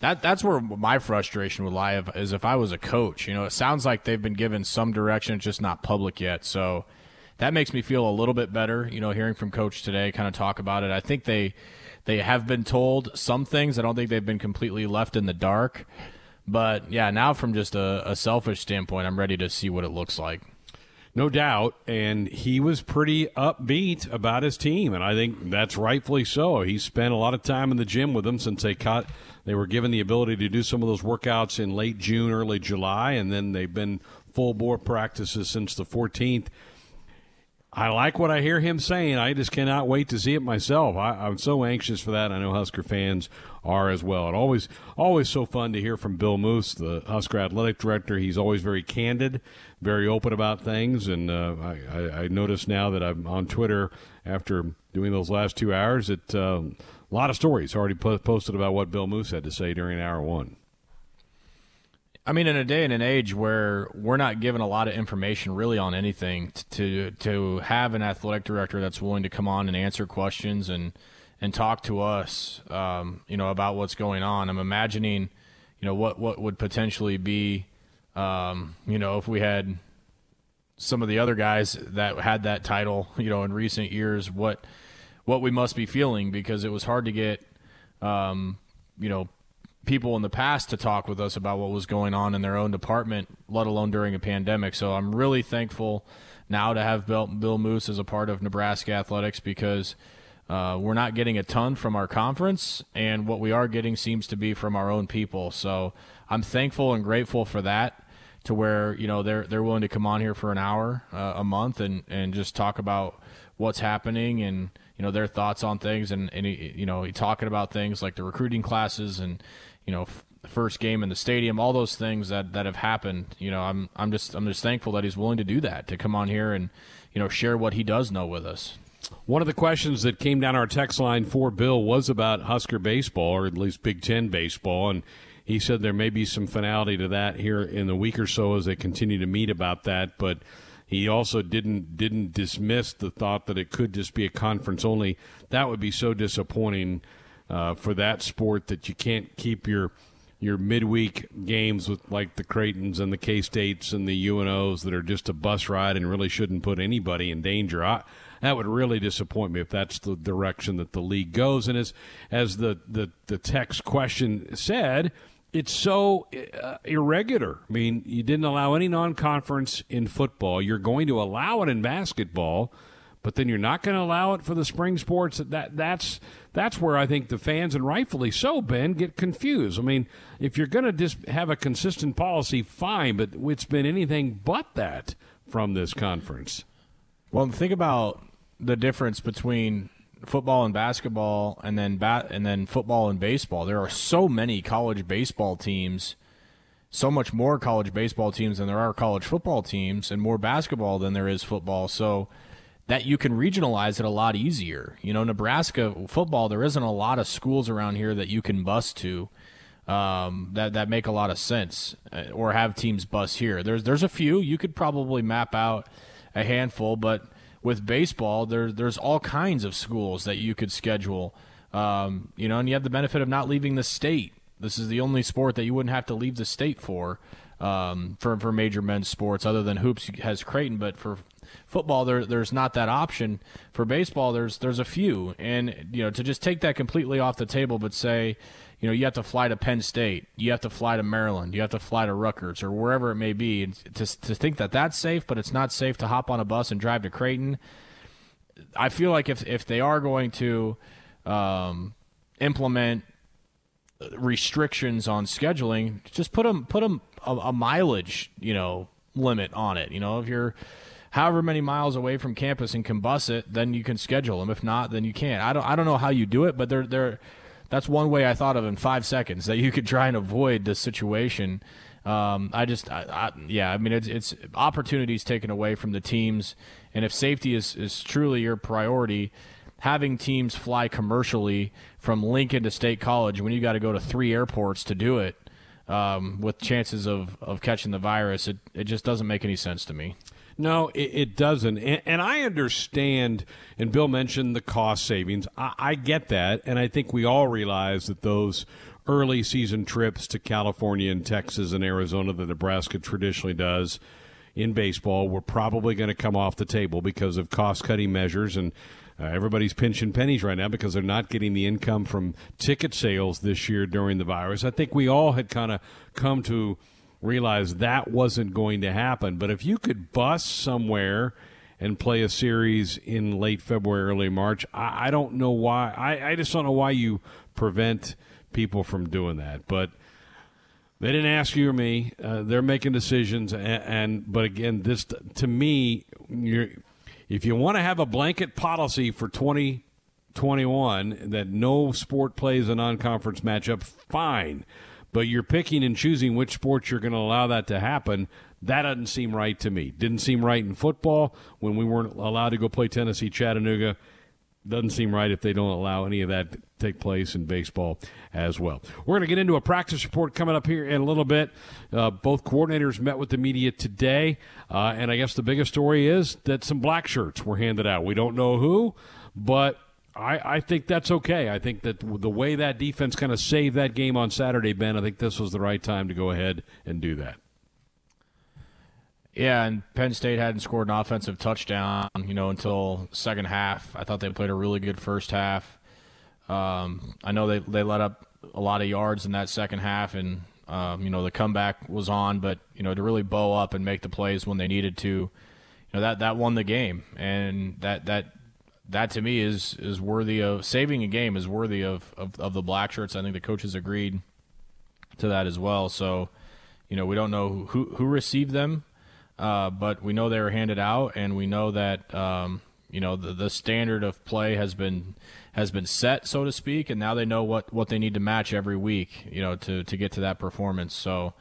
That that's where my frustration would lie. Is if I was a coach, you know, it sounds like they've been given some direction, just not public yet. So that makes me feel a little bit better. You know, hearing from Coach today, kind of talk about it. I think they they have been told some things. I don't think they've been completely left in the dark. But yeah, now from just a, a selfish standpoint, I'm ready to see what it looks like. No doubt. And he was pretty upbeat about his team. And I think that's rightfully so. He spent a lot of time in the gym with them since they caught, they were given the ability to do some of those workouts in late June, early July. And then they've been full bore practices since the 14th. I like what I hear him saying. I just cannot wait to see it myself. I, am so anxious for that. I know Husker fans are as well. And always, always so fun to hear from Bill Moos, the Husker athletic director. He's always very candid, very open about things. And uh, I, I, I notice now that I'm on Twitter after doing those last two hours that uh, a lot of stories already po- posted about what Bill Moos had to say during hour one. I mean, in a day and an age where we're not given a lot of information really on anything, to to have an athletic director that's willing to come on and answer questions and and talk to us, um, you know, about what's going on. I'm imagining, you know, what what would potentially be, um, you know, if we had some of the other guys that had that title, you know, in recent years, what what we must be feeling because it was hard to get, um, you know, people in the past to talk with us about what was going on in their own department, let alone during a pandemic. So I'm really thankful now to have Bill, Bill Moos as a part of Nebraska athletics because uh, we're not getting a ton from our conference, and what we are getting seems to be from our own people. So I'm thankful and grateful for that. To where you know they're they're willing to come on here for an hour uh, a month and and just talk about what's happening and you know their thoughts on things and and he, you know he talking about things like the recruiting classes and you know, f- first game in the stadium, all those things that, that have happened. You know, I'm I'm just I'm just thankful that he's willing to do that to come on here and you know share what he does know with us. One of the questions that came down our text line for Bill was about Husker baseball, or at least Big Ten baseball, and he said there may be some finality to that here in the week or so as they continue to meet about that, but he also didn't didn't dismiss the thought that it could just be a conference only. That would be so disappointing uh, for that sport that you can't keep your your midweek games with like the Creightons and the K States and the UNOs that are just a bus ride and really shouldn't put anybody in danger. I, that would really disappoint me if that's the direction that the league goes. And as as the the, the text question said, it's so uh, irregular. I mean, you didn't allow any non-conference in football. You're going to allow it in basketball but then you're not going to allow it for the spring sports. That that's that's where I think the fans, and rightfully so, Ben, get confused. I mean, if you're going to just have a consistent policy, fine, but it's been anything but that from this conference. Well, think about the difference between football and basketball, and then bat and then football and baseball. There are so many college baseball teams. So much more college baseball teams than there are college football teams, and more basketball than there is football. So, that you can regionalize it a lot easier. You know, Nebraska football, there isn't a lot of schools around here that you can bus to um, that that make a lot of sense, uh, or have teams bus here. There's there's a few you could probably map out a handful, but with baseball, there's there's all kinds of schools that you could schedule. Um, you know, and you have the benefit of not leaving the state. This is the only sport that you wouldn't have to leave the state for. Um, for for major men's sports, other than hoops has Creighton, but for football there there's not that option. For baseball, there's there's a few, and you know to just take that completely off the table, but say you know, you have to fly to Penn State, you have to fly to Maryland, you have to fly to Rutgers or wherever it may be. And to, to think that that's safe, but it's not safe to hop on a bus and drive to Creighton. I feel like if if they are going to um, implement restrictions on scheduling, just put them put them a, a mileage, you know, limit on it. You know, if you're however many miles away from campus and can bus it, then you can schedule them. If not, then you can't. I don't I don't know how you do it, but they're they're that's one way I thought of in five seconds that you could try and avoid the situation. Um, I just, I, I, yeah, I mean, it's, it's opportunities taken away from the teams, and if safety is, is truly your priority, having teams fly commercially from Lincoln to State College when you got to go to three airports to do it, um, with chances of, of catching the virus, it, it just doesn't make any sense to me. No, it, it doesn't. And, and, I understand, and Bill mentioned the cost savings. I, I get that. And I think we all realize that those early season trips to California and Texas and Arizona that Nebraska traditionally does in baseball were probably going to come off the table because of cost cutting measures. And uh, everybody's pinching pennies right now because they're not getting the income from ticket sales this year during the virus. I think we all had kind of come to realized that wasn't going to happen. But if you could bus somewhere and play a series in late February, early March, I, I don't know why. I, I just don't know why you prevent people from doing that. But they didn't ask you or me. Uh, they're making decisions, and, and, but again, this to me, if you want to have a blanket policy for 2021 that no sport plays a non-conference matchup, fine but you're picking and choosing which sports you're going to allow that to happen. That doesn't seem right to me. Didn't seem right in football when we weren't allowed to go play Tennessee Chattanooga. Doesn't seem right if they don't allow any of that to take place in baseball as well. We're going to get into a practice report coming up here in a little bit. Uh, both coordinators met with the media today, uh, and I guess the biggest story is that some black shirts were handed out. We don't know who, but I, I think that's okay. I think that the way that defense kind of saved that game on Saturday, Ben, I think this was the right time to go ahead and do that. Yeah, and Penn State hadn't scored an offensive touchdown, you know, until second half. I thought they played a really good first half. Um, I know they they let up a lot of yards in that second half, and um, you know the comeback was on, but you know to really bow up and make the plays when they needed to, you know that that won the game, and that that that to me is is worthy of saving a game is worthy of, of, of the black shirts. I think the coaches agreed to that as well. So, you know, we don't know who who received them, uh, but we know they were handed out, and we know that um, you know the, the standard of play has been has been set, so to speak, and now they know what, what they need to match every week, you know, to to get to that performance. So,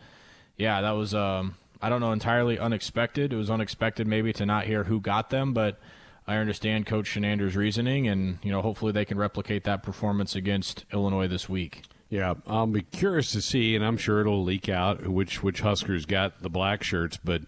yeah, that was um, I don't know entirely unexpected. It was unexpected maybe to not hear who got them, but I understand Coach Chinander's reasoning, and you know hopefully they can replicate that performance against Illinois this week. Yeah, I'll be curious to see, and I'm sure it'll leak out which which Huskers got the black shirts, but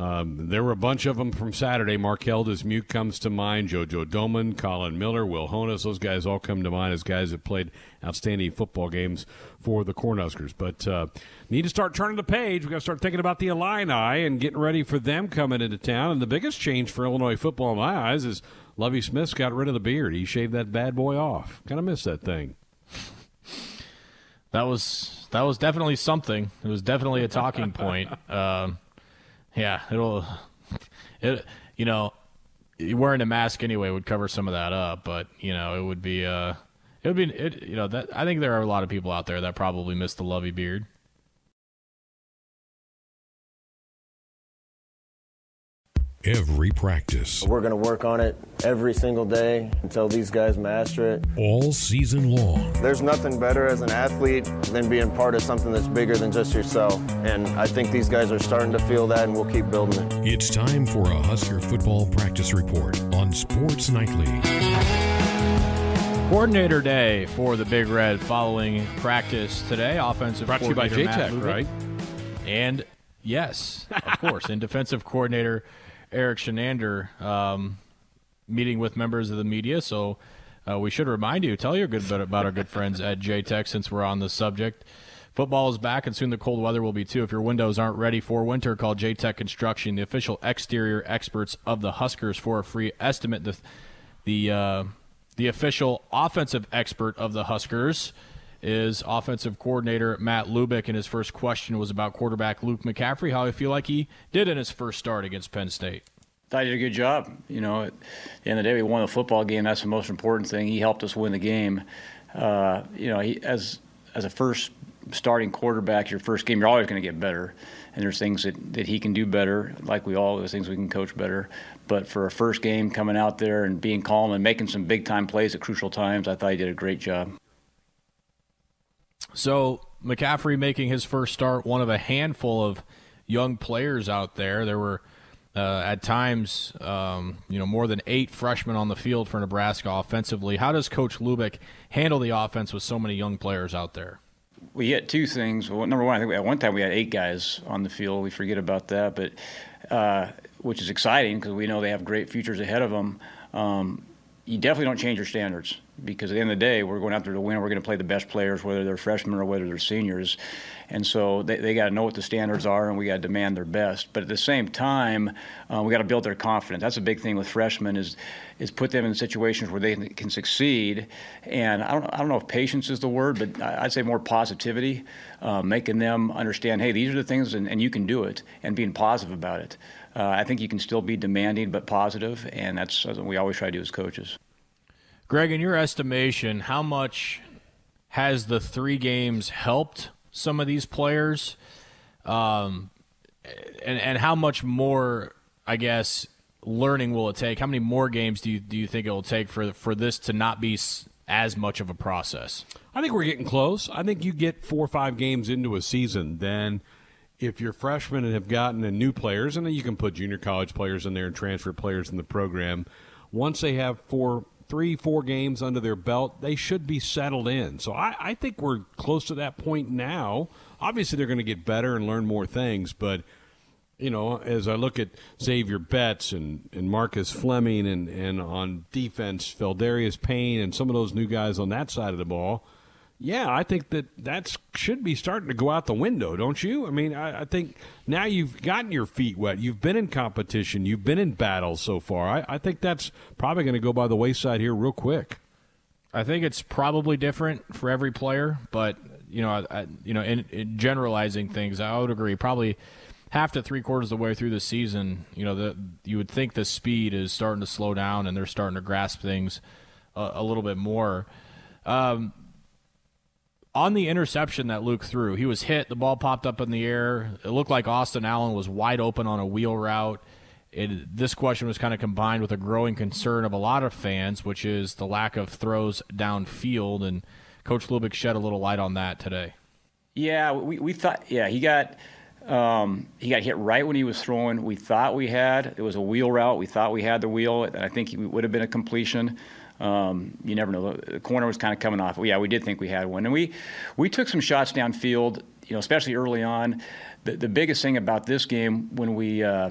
um, there were a bunch of them from Saturday. Marquel Dismuke comes to mind. JoJo Domann, Collin Miller, Will Honas. Those guys all come to mind as guys that played outstanding football games for the Cornhuskers. But uh, need to start turning the page. We've got to start thinking about the Illini and getting ready for them coming into town. And the biggest change for Illinois football in my eyes is Lovie Smith's got rid of the beard. He shaved that bad boy off. Kind of miss that thing. That was that was definitely something. It was definitely a talking point. [laughs] Um, yeah, it'll it you know wearing a mask anyway would cover some of that up, but you know it would be uh it would be it you know that I think there are a lot of people out there that probably miss the Lovie beard. Every practice. We're going to work on it every single day until these guys master it. All season long. There's nothing better as an athlete than being part of something that's bigger than just yourself. And I think these guys are starting to feel that, and we'll keep building it. It's time for a Husker football practice report on Sports Nightly. Coordinator day for the Big Red following practice today. Offensive Brought to you by JTech, right? And yes, of course, and defensive coordinator Erik Chinander um, meeting with members of the media. So uh, we should remind you, tell you a good bit about our good friends at JTech since we're on the subject. Football is back, and soon the cold weather will be too. If your windows aren't ready for winter, call JTech Construction, the official exterior experts of the Huskers, for a free estimate. The the uh, the official offensive expert of the Huskers is offensive coordinator Matt Lubick, and his first question was about quarterback Luke McCaffrey, how I feel like he did in his first start against Penn State. I did a good job. You know, at the end of the day, we won the football game. That's the most important thing. He helped us win the game. Uh, you know, he, as as a first starting quarterback, your first game, you're always going to get better. And there's things that, that he can do better, like we all, there's things we can coach better. But for a first game, coming out there and being calm and making some big time plays at crucial times, I thought he did a great job. So McCaffrey making his first start, one of a handful of young players out there. There were uh, at times, um, you know, more than eight freshmen on the field for Nebraska offensively. How does Coach Lubick handle the offense with so many young players out there? We had two things. Well, number one, I think at one time we had eight guys on the field. We forget about that, but uh, which is exciting because we know they have great futures ahead of them. Um, you definitely don't change your standards because at the end of the day, we're going out there to win. We're going to play the best players, whether they're freshmen or whether they're seniors. And so they, they got to know what the standards are and we got to demand their best. But at the same time, uh, we got to build their confidence. That's a big thing with freshmen is is put them in situations where they can succeed. And I don't, I don't know if patience is the word, but I'd say more positivity, uh, making them understand, hey, these are the things and, and you can do it and being positive about it. Uh, I think you can still be demanding but positive, and that's what we always try to do as coaches. Greg, in your estimation, how much has the three games helped some of these players? Um, and, and how much more, I guess, learning will it take? How many more games do you, do you think it will take for, for this to not be as much of a process? I think we're getting close. I think you get four or five games into a season, then – if you're freshmen and have gotten a new players, and you can put junior college players in there and transfer players in the program, once they have four, three, four games under their belt, they should be settled in. So I, I think we're close to that point now. Obviously, they're going to get better and learn more things, but you know, as I look at Xavier Betts and, and Marcus Fleming and, and on defense, Pheldarius Payne and some of those new guys on that side of the ball – yeah, I think that that should be starting to go out the window, don't you? I mean, I, I, think now you've gotten your feet wet. You've been in competition. You've been in battles so far. I, I think that's probably going to go by the wayside here real quick. I think it's probably different for every player, but you know, I, you know, in, in, generalizing things, I would agree. Probably half to three quarters of the way through the season, you know, the, you would think the speed is starting to slow down and they're starting to grasp things a, a little bit more. Um, on the interception that Luke threw, he was hit. The ball popped up in the air. It looked like Austin Allen was wide open on a wheel route. It, this question was kind of combined with a growing concern of a lot of fans, which is the lack of throws downfield. And Coach Lubick shed a little light on that today. Yeah, we, we thought, yeah, he got. Um, he got hit right when he was throwing. We thought we had. It was a wheel route. We thought we had the wheel, and I think it would have been a completion. Um, you never know. The corner was kind of coming off. Yeah, we did think we had one, and we we took some shots downfield. You know, especially early on. The, the biggest thing about this game when we uh,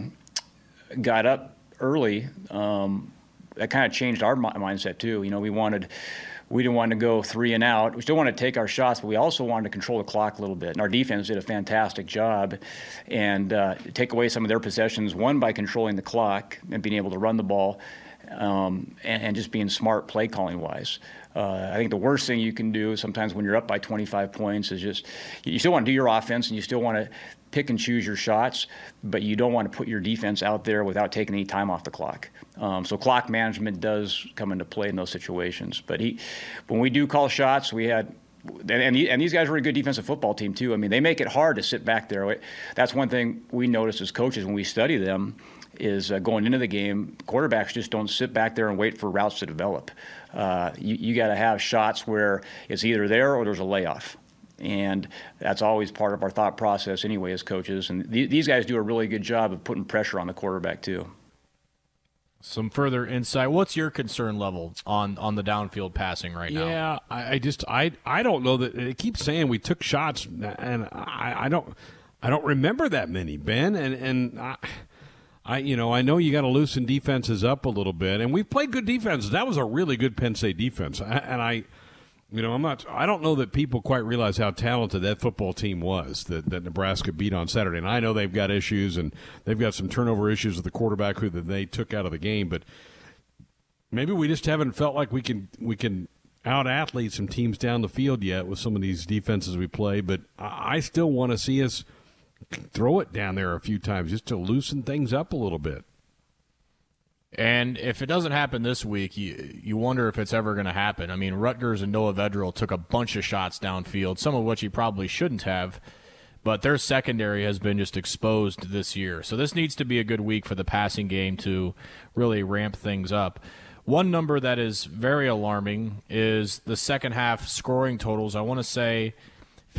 got up early, um, that kind of changed our mindset too. You know, we wanted we didn't want to go three and out. We still wanted to take our shots, but we also wanted to control the clock a little bit. And our defense did a fantastic job and uh, take away some of their possessions, one by controlling the clock and being able to run the ball, um, and, and, just being smart play calling wise. Uh, I think the worst thing you can do sometimes when you're up by 25 points is just you still want to do your offense and you still want to pick and choose your shots, but you don't want to put your defense out there without taking any time off the clock. Um, so clock management does come into play in those situations. But he, when we do call shots, we had and, and, these guys are a good defensive football team too. I mean, they make it hard to sit back there. That's one thing we notice as coaches when we study them is uh, going into the game. Quarterbacks just don't sit back there and wait for routes to develop. Uh, you you got to have shots where it's either there or there's a layoff. And that's always part of our thought process, anyway, as coaches. And th- these guys do a really good job of putting pressure on the quarterback, too. Some further insight. What's your concern level on, on the downfield passing right now? Yeah, I, I just I I don't know that it keeps saying we took shots, and I, I don't I don't remember that many, Ben, and and I, I you know I know you got to loosen defenses up a little bit, and we've played good defenses. That was a really good Penn State defense, and I you know, I'm not. I don't know that people quite realize how talented that football team was that, that Nebraska beat on Saturday. And I know they've got issues and they've got some turnover issues with the quarterback who that they took out of the game. But maybe we just haven't felt like we can we can out athlete some teams down the field yet with some of these defenses we play. But I still want to see us throw it down there a few times just to loosen things up a little bit. And if it doesn't happen this week, you you wonder if it's ever going to happen. I mean, Rutgers and Noah Vedral took a bunch of shots downfield, some of which he probably shouldn't have, but their secondary has been just exposed this year. So this needs to be a good week for the passing game to really ramp things up. One number that is very alarming is the second half scoring totals. I want to say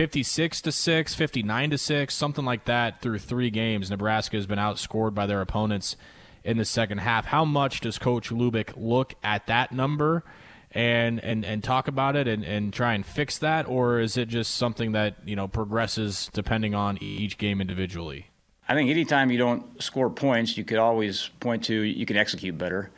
56 to 6, 59 to 6, something like that through 3 games. Nebraska has been outscored by their opponents in the second half. How much does Coach Lubick look at that number and and, and talk about it and, and try and fix that, or is it just something that you know progresses depending on each game individually? I think anytime you don't score points, you could always point to you can execute better.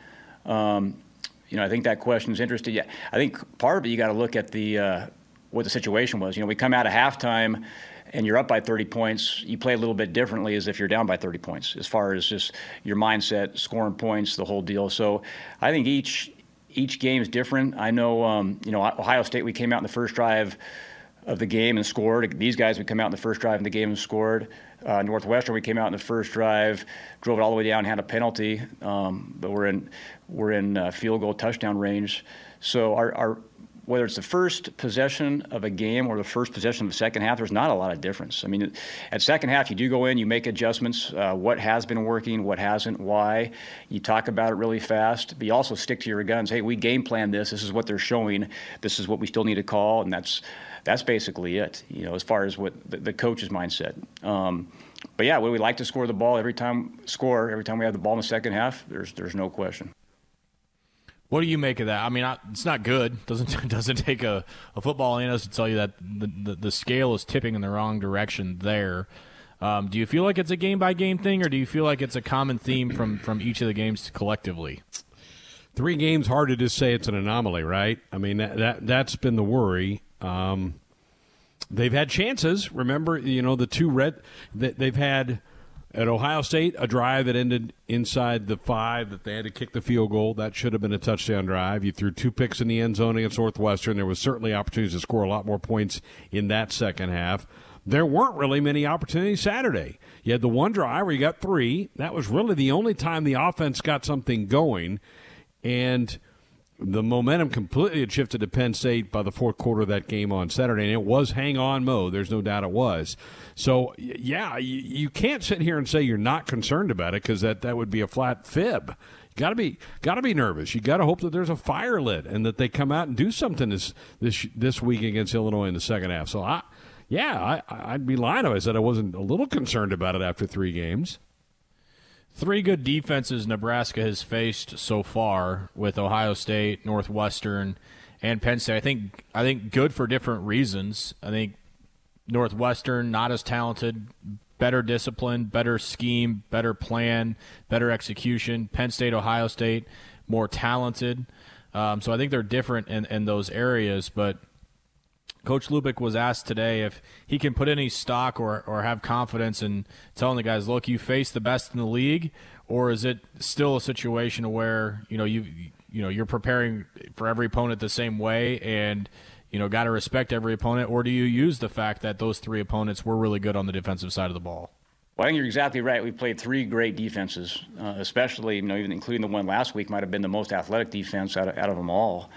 Um, you know, I think that question is interesting. Yeah, I think part of it you got to look at the uh, what the situation was. You know, we come out of halftime and you're up by 30 points, you play a little bit differently as if you're down by 30 points, as far as just your mindset, scoring points, the whole deal. So I think each each game is different. I know, um, you know, Ohio State, we came out in the first drive of the game and scored. These guys, we come out in the first drive in the game and scored. Uh, Northwestern, we came out in the first drive, drove it all the way down, had a penalty, um, but we're in we're in uh, field goal touchdown range. So our, our whether it's the first possession of a game or the first possession of the second half, there's not a lot of difference. I mean, at second half, you do go in, you make adjustments. Uh, what has been working, what hasn't, why. You talk about it really fast, but you also stick to your guns. Hey, we game plan this. This is what they're showing. This is what we still need to call, and that's that's basically it. You know, as far as what the, the coach's mindset. Um, but yeah, would we like to score the ball every time? Score every time we have the ball in the second half. There's there's no question. What do you make of that? I mean, it's not good. [laughs] Doesn't doesn't take a, a football analyst to tell you that the, the, the scale is tipping in the wrong direction there. Um, do you feel like it's a game by game thing, or do you feel like it's a common theme from from each of the games collectively? Three games, hard to just say it's an anomaly, right? I mean that, that that's been the worry. Um, they've had chances. Remember, you know the two red. They've had at Ohio State, a drive that ended inside the five that they had to kick the field goal. That should have been a touchdown drive. You threw two picks in the end zone against Northwestern. There was certainly opportunities to score a lot more points in that second half. There weren't really many opportunities Saturday. You had the one drive where you got three. That was really the only time the offense got something going. And – the momentum completely had shifted to Penn State by the fourth quarter of that game on Saturday, and it was hang on mode. There's no doubt it was. So, yeah, you, you can't sit here and say you're not concerned about it because that, that would be a flat fib. You got to be got to be nervous. You got to hope that there's a fire lit and that they come out and do something this this this week against Illinois in the second half. So, I yeah, I, I'd be lying if I said I wasn't a little concerned about it after three games. Three good defenses Nebraska has faced so far with Ohio State, Northwestern, and Penn State. I think I think good for different reasons. I think Northwestern not as talented, better discipline, better scheme, better plan, better execution. Penn State, Ohio State, more talented. Um, so I think they're different in, in those areas, but Coach Lubick was asked today if he can put any stock or, or have confidence in telling the guys, look, you face the best in the league, or is it still a situation where you know you you know you're preparing for every opponent the same way and you know got to respect every opponent, or do you use the fact that those three opponents were really good on the defensive side of the ball? Well, I think you're exactly right. We played three great defenses, uh, especially you know even including the one last week might have been the most athletic defense out of, out of them all.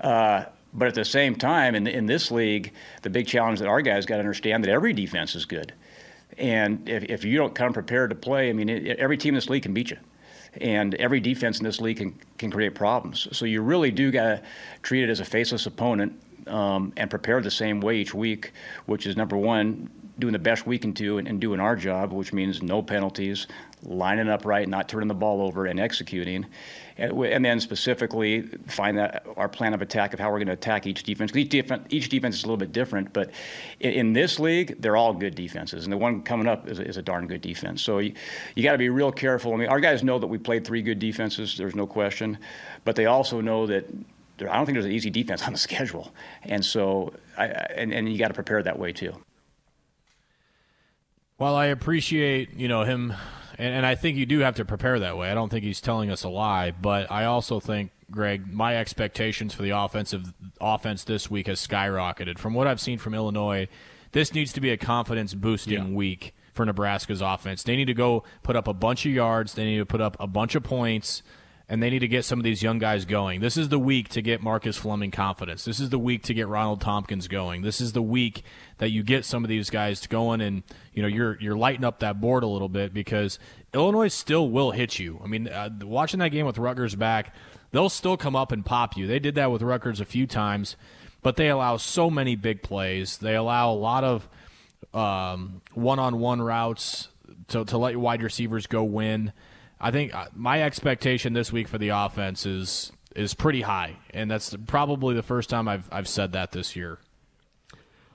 Uh, but at the same time, in, in this league, the big challenge that our guys got to understand that every defense is good. And if, if you don't come prepared to play, I mean, it, every team in this league can beat you. And every defense in this league can, can create problems. So you really do got to treat it as a faceless opponent um, and prepare the same way each week, which is number one, doing the best we can do and, and doing our job, which means no penalties, lining up right, not turning the ball over, and executing. And, and then specifically find that our plan of attack of how we're going to attack each defense. Each, defense. each defense is a little bit different, but in, in, this league, they're all good defenses, and the one coming up is, is a darn good defense. So you, you got to be real careful. I mean, our guys know that we played three good defenses. There's no question, but they also know that I don't think there's an easy defense on the [laughs] schedule, and so I, and, and you got to prepare that way too. Well, I appreciate you know him, and, and I think you do have to prepare that way. I don't think he's telling us a lie, but I also think Greg, my expectations for the offensive offense this week has skyrocketed. From what I've seen from Illinois, this needs to be a confidence boosting yeah. week for Nebraska's offense. They need to go put up a bunch of yards. They need to put up a bunch of points and they need to get some of these young guys going. This is the week to get Marcus Fleming confidence. This is the week to get Ronald Thompkins going. This is the week that you get some of these guys to going and you know you're you're lighting up that board a little bit because Illinois still will hit you. I mean, uh, watching that game with Rutgers back, they'll still come up and pop you. They did that with Rutgers a few times, but they allow so many big plays. They allow a lot of um, one-on-one routes to to let your wide receivers go win. I think uh, my expectation this week for the offense is is pretty high, and that's probably the first time I've I've said that this year.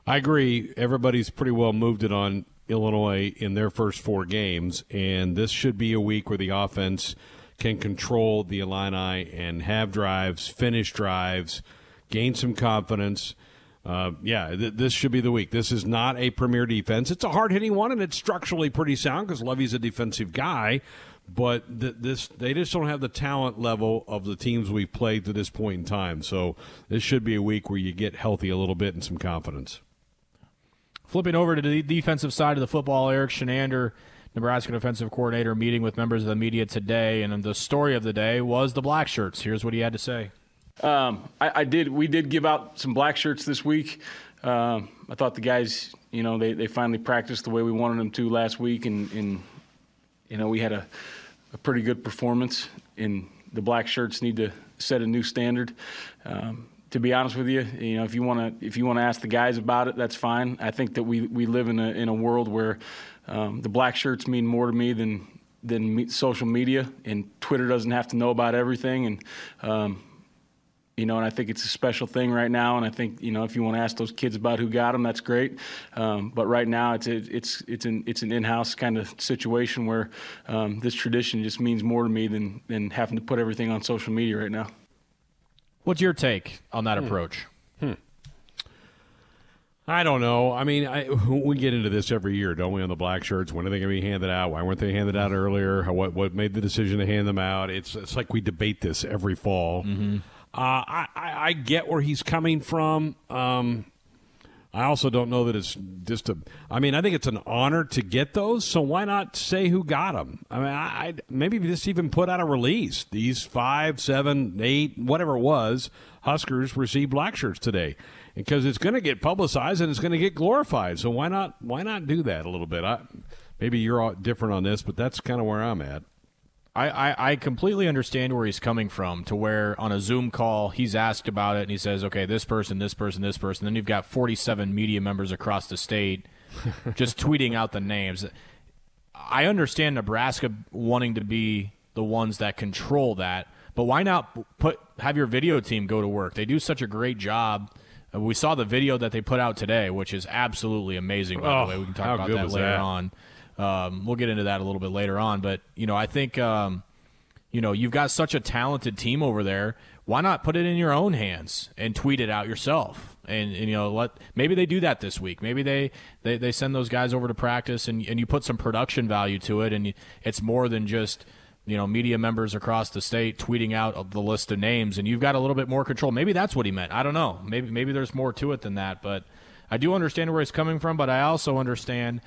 I agree. Everybody's pretty well moved it on Illinois in their first four games, and this should be a week where the offense can control the Illini and have drives, finish drives, gain some confidence. Uh, yeah, th- this should be the week. This is not a premier defense. It's a hard hitting one, and it's structurally pretty sound because Lovie's a defensive guy but th- this they just don't have the talent level of the teams we've played to this point in time. So this should be a week where you get healthy a little bit and some confidence. Flipping over to the defensive side of the football, Eric Chinander, Nebraska defensive coordinator, meeting with members of the media today, and the story of the day was the black shirts. Here's what he had to say. Um, I, I, did. We did give out some black shirts this week. Uh, I thought the guys, you know, they, they finally practiced the way we wanted them to last week, and, and you know, we had a a pretty good performance, and the black shirts need to set a new standard. Um, to be honest with you, you know, if you want to if you want to ask the guys about it, that's fine. I think that we we live in a in a world where um, the black shirts mean more to me than than social media, and Twitter doesn't have to know about everything. And um, you know, and I think it's a special thing right now. And I think you know, if you want to ask those kids about who got them, that's great. Um, but right now, it's a, it's it's an it's an in-house kind of situation where um, this tradition just means more to me than than having to put everything on social media right now. What's your take on that hmm. approach? Hmm. I don't know. I mean, I, we get into this every year, don't we? On the black shirts, when are they going to be handed out? Why weren't they handed out earlier? What what made the decision to hand them out? It's it's like we debate this every fall. Mm-hmm. Uh, I, I, get where he's coming from. Um, I also don't know that it's just a. I mean, I think it's an honor to get those. So why not say who got them? I mean, I, I maybe just even put out a release. These five, seven, eight, whatever it was, Huskers received black shirts today, because it's going to get publicized and it's going to get glorified. So why not? Why not do that a little bit? I, maybe you're different on this, but that's kind of where I'm at. I, I, I, completely understand where he's coming from to where on a Zoom call he's asked about it and he says, okay, this person, this person, this person. Then you've got 47 media members across the state [laughs] just tweeting out the names. I understand Nebraska wanting to be the ones that control that, but why not put have your video team go to work? They do such a great job. Uh, we saw the video that they put out today, which is absolutely amazing. By oh, the way, we can talk about that later that? on. Um, we'll get into that a little bit later on, but you know, I think um, you know you've got such a talented team over there. Why not put it in your own hands and tweet it out yourself? And, and you know, let maybe they do that this week. Maybe they, they, they send those guys over to practice, and, and you put some production value to it, and it's more than just you know media members across the state tweeting out the list of names, and you've got a little bit more control. Maybe that's what he meant. I don't know. Maybe maybe there's more to it than that, but I do understand where he's coming from. But I also understand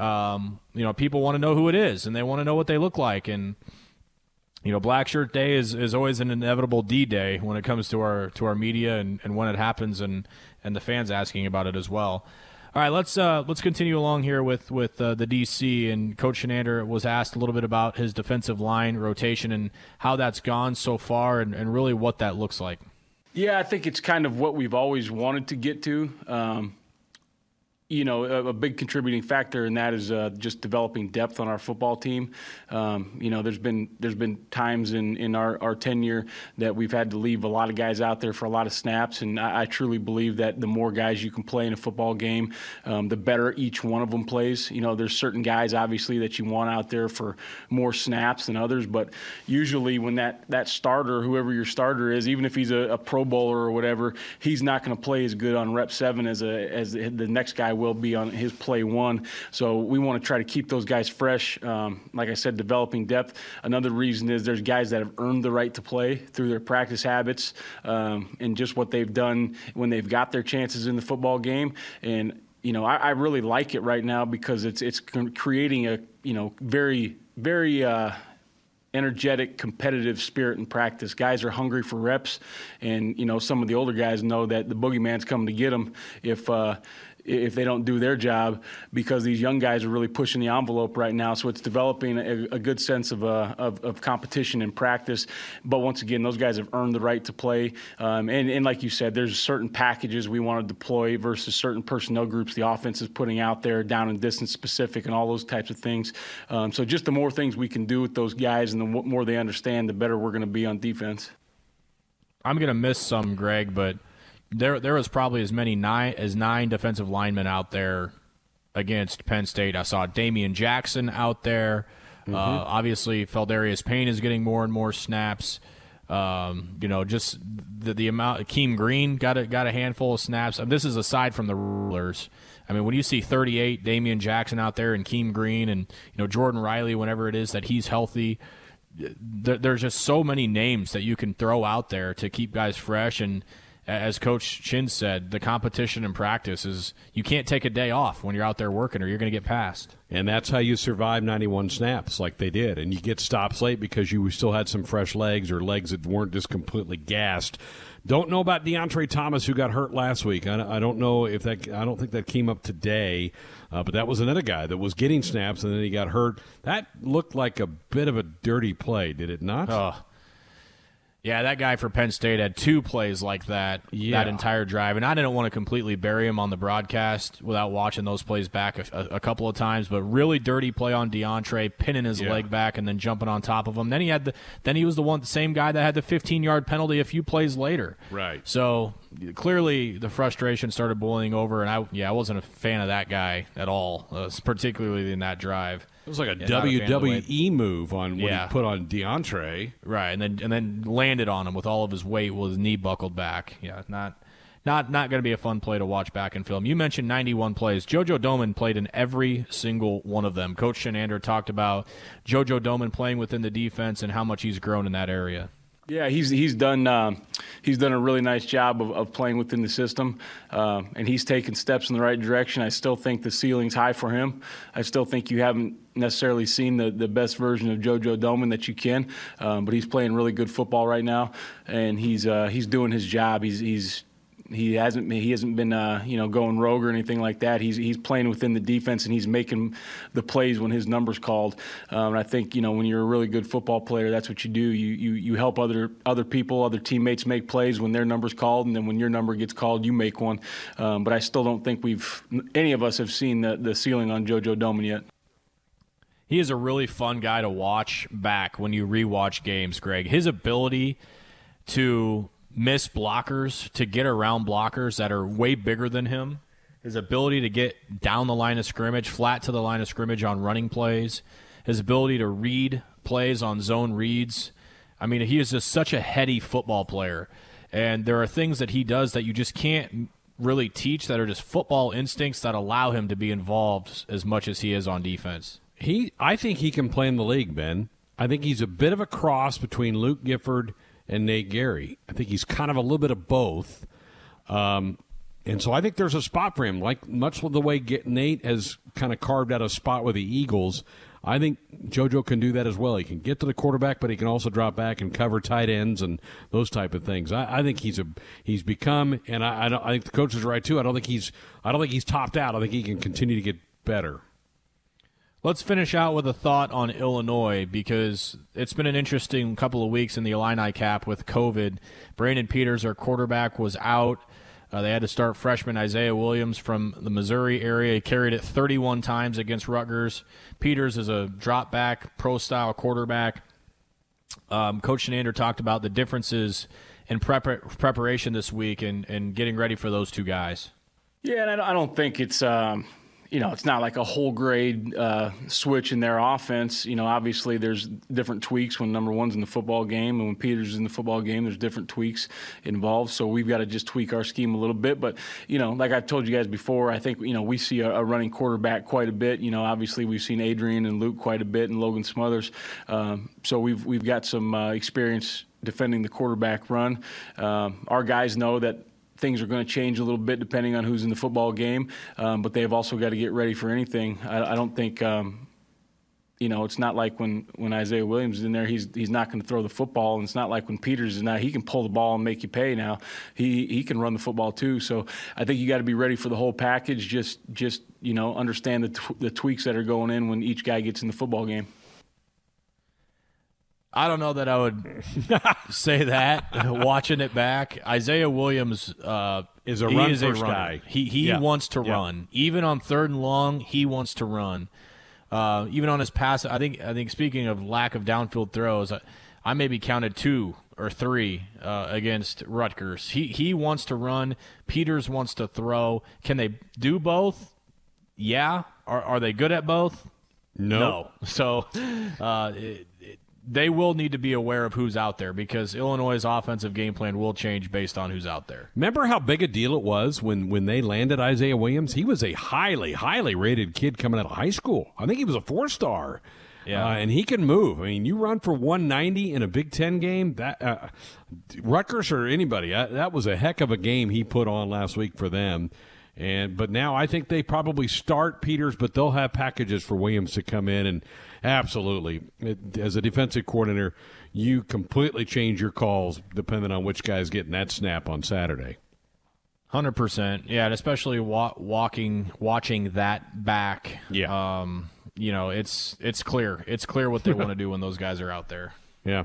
um, you know, people want to know who it is and they want to know what they look like. And, you know, Black Shirt Day is, is always an inevitable D Day when it comes to our to our media and, and when it happens and, and the fans asking about it as well. All right, let's uh, let's continue along here with with uh, the DC and Coach Chinander was asked a little bit about his defensive line rotation and how that's gone so far, and, and really what that looks like. Yeah, I think it's kind of what we've always wanted to get to. Um, you know, a, a, big contributing factor in that is uh, just developing depth on our football team. Um, you know, there's been there's been times in, in our, our tenure that we've had to leave a lot of guys out there for a lot of snaps, and I, I truly believe that the more guys you can play in a football game, um, the better each one of them plays. You know, there's certain guys obviously that you want out there for more snaps than others, but usually when that that starter, whoever your starter is, even if he's a, a Pro Bowler or whatever, he's not going to play as good on rep seven as a as the next guy will be on his play one. So we want to try to keep those guys fresh. Um, like I said, developing depth. Another reason is there's guys that have earned the right to play through their practice habits um, and just what they've done when they've got their chances in the football game. And you know, I, I really like it right now because it's it's creating a you know very very. Uh, energetic, competitive spirit in practice. Guys are hungry for reps, and you know some of the older guys know that the boogeyman's coming to get them if uh, if they don't do their job because these young guys are really pushing the envelope right now. So it's developing a, a good sense of, uh, of, of, competition and practice. But once again, those guys have earned the right to play. Um, and, and like you said, there's certain packages we want to deploy versus certain personnel groups the offense is putting out there, down and distance specific, and all those types of things. Um, so just the more things we can do with those guys and the more they understand, the better we're going to be on defense. I'm going to miss some, Greg, but there there was probably as many nine as nine defensive linemen out there against Penn State. I saw Damian Jackson out there. Mm-hmm. Uh, obviously, Pheldarius Payne is getting more and more snaps. Um, you know, just the, the amount. Keem Green got a got a handful of snaps. And this is aside from the rulers. I mean, when you see 38 Damian Jackson out there and Keem Green and you know Jordon Riley, whenever it is that he's healthy, there, there's just so many names that you can throw out there to keep guys fresh and as Coach Chin said, the competition in practice is you can't take a day off when you're out there working or you're going to get passed. And that's how you survive 91 snaps like they did. And you get stops late because you still had some fresh legs or legs that weren't just completely gassed. Don't know about Deontre Thomas, who got hurt last week. I, don't know if that, I don't think that came up today, uh, but that was another guy that was getting snaps and then he got hurt. That looked like a bit of a dirty play, did it not? Oh. Yeah, that guy for Penn State had two plays like that yeah. that entire drive, and I didn't want to completely bury him on the broadcast without watching those plays back a, a couple of times. But really dirty play on Deontre, pinning his yeah. leg back and then jumping on top of him. Then he had the then he was the one the same guy that had the 15 yard penalty a few plays later. Right. So clearly the frustration started boiling over, and I yeah I wasn't a fan of that guy at all, uh, particularly in that drive. It was like a yeah, WWE move on when yeah. he put on Deontre. Right, and then and then landed on him with all of his weight while his knee buckled back. Yeah, not not not going to be a fun play to watch back in film. You mentioned 91 plays. JoJo Domann played in every single one of them. Coach Chinander talked about JoJo Domann playing within the defense and how much he's grown in that area. Yeah, he's he's done uh, he's done a really nice job of, of playing within the system, uh, and he's taken steps in the right direction. I still think the ceiling's high for him. I still think you haven't necessarily seen the, the best version of JoJo Domann that you can, um, but he's playing really good football right now, and he's uh, he's doing his job. He's he's he hasn't he hasn't been uh, you know going rogue or anything like that. He's he's playing within the defense and he's making the plays when his number's called. Um, and I think you know when you're a really good football player, that's what you do. You you you help other other people, other teammates make plays when their number's called, and then when your number gets called, you make one. Um, but I still don't think we've any of us have seen the the ceiling on JoJo Domann yet. He is a really fun guy to watch back when you rewatch games, Greg. His ability to miss blockers, to get around blockers that are way bigger than him. His ability to get down the line of scrimmage, flat to the line of scrimmage on running plays. His ability to read plays on zone reads. I mean, he is just such a heady football player. And there are things that he does that you just can't really teach that are just football instincts that allow him to be involved as much as he is on defense. He I think he can play in the league, Ben. I think he's a bit of a cross between Luke Gifford – and Nate Gerry. I think he's kind of a little bit of both. Um, and so I think there's a spot for him. Like much the way Nate has kind of carved out a spot with the Eagles, I think JoJo can do that as well. He can get to the quarterback, but he can also drop back and cover tight ends and those type of things. I, I think he's a he's become, and I, I, I think the coach is right too. I don't think he's I don't think he's topped out. I think he can continue to get better. Let's finish out with a thought on Illinois because it's been an interesting couple of weeks in the Illini cap with COVID. Brandon Peters, our quarterback, was out. Uh, they had to start freshman Isaiah Williams from the Missouri area. He carried it 31 times against Rutgers. Peters is a drop back, pro style quarterback. Um, Coach Chinander talked about the differences in prep- preparation this week and, and getting ready for those two guys. Yeah, and I don't think it's. Um you know, it's not like a whole grade uh, switch in their offense. You know, obviously there's different tweaks when number one's in the football game and when Peters in the football game. There's different tweaks involved, so we've got to just tweak our scheme a little bit. But you know, like I've told you guys before, I think you know we see a, a running quarterback quite a bit. You know, obviously we've seen Adrian and Luke quite a bit, and Logan Smothers. Um, so we've we've got some uh, experience defending the quarterback run. Um, our guys know that things are going to change a little bit depending on who's in the football game, um, but they've also got to get ready for anything. I, I don't think. Um, you know, it's not like when, when Isaiah Williams is in there, he's he's not going to throw the football, and it's not like when Peters is now he can pull the ball and make you pay. Now he he can run the football too. So I think you got to be ready for the whole package. Just just you know understand the t- the tweaks that are going in when each guy gets in the football game. I don't know that I would [laughs] say that. Watching it back, Isaiah Williams uh, is a run is first a guy. He he yeah. wants to yeah. run. Even on third and long, he wants to run. Uh, even on his pass, I think I think speaking of lack of downfield throws, I, I maybe counted two or three uh, against Rutgers. He he wants to run. Peters wants to throw. Can they do both? Yeah. Are are they good at both? No. no. [laughs] So uh, it, they will need to be aware of who's out there because Illinois' offensive game plan will change based on who's out there. Remember how big a deal it was when, when they landed Isaiah Williams? He was a highly, highly rated kid coming out of high school. I think he was a four star. Yeah, uh, and he can move. I mean, you run for 190 in a Big Ten game. That uh, Rutgers or anybody, uh, that was a heck of a game he put on last week for them. And but now I think they probably start Peters, but they'll have packages for Williams to come in and absolutely it, as a defensive coordinator, you completely change your calls depending on which guy's getting that snap on Saturday. Hundred percent, yeah, and especially wa- walking, watching that back. Yeah, um, you know, it's it's clear, it's clear what they want to do when those guys are out there. [laughs] Yeah,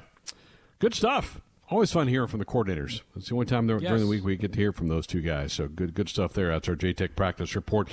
good stuff. Always fun hearing from the coordinators. It's the only time yes. during the week we get to hear from those two guys. So good, good stuff there. That's our JTech practice report.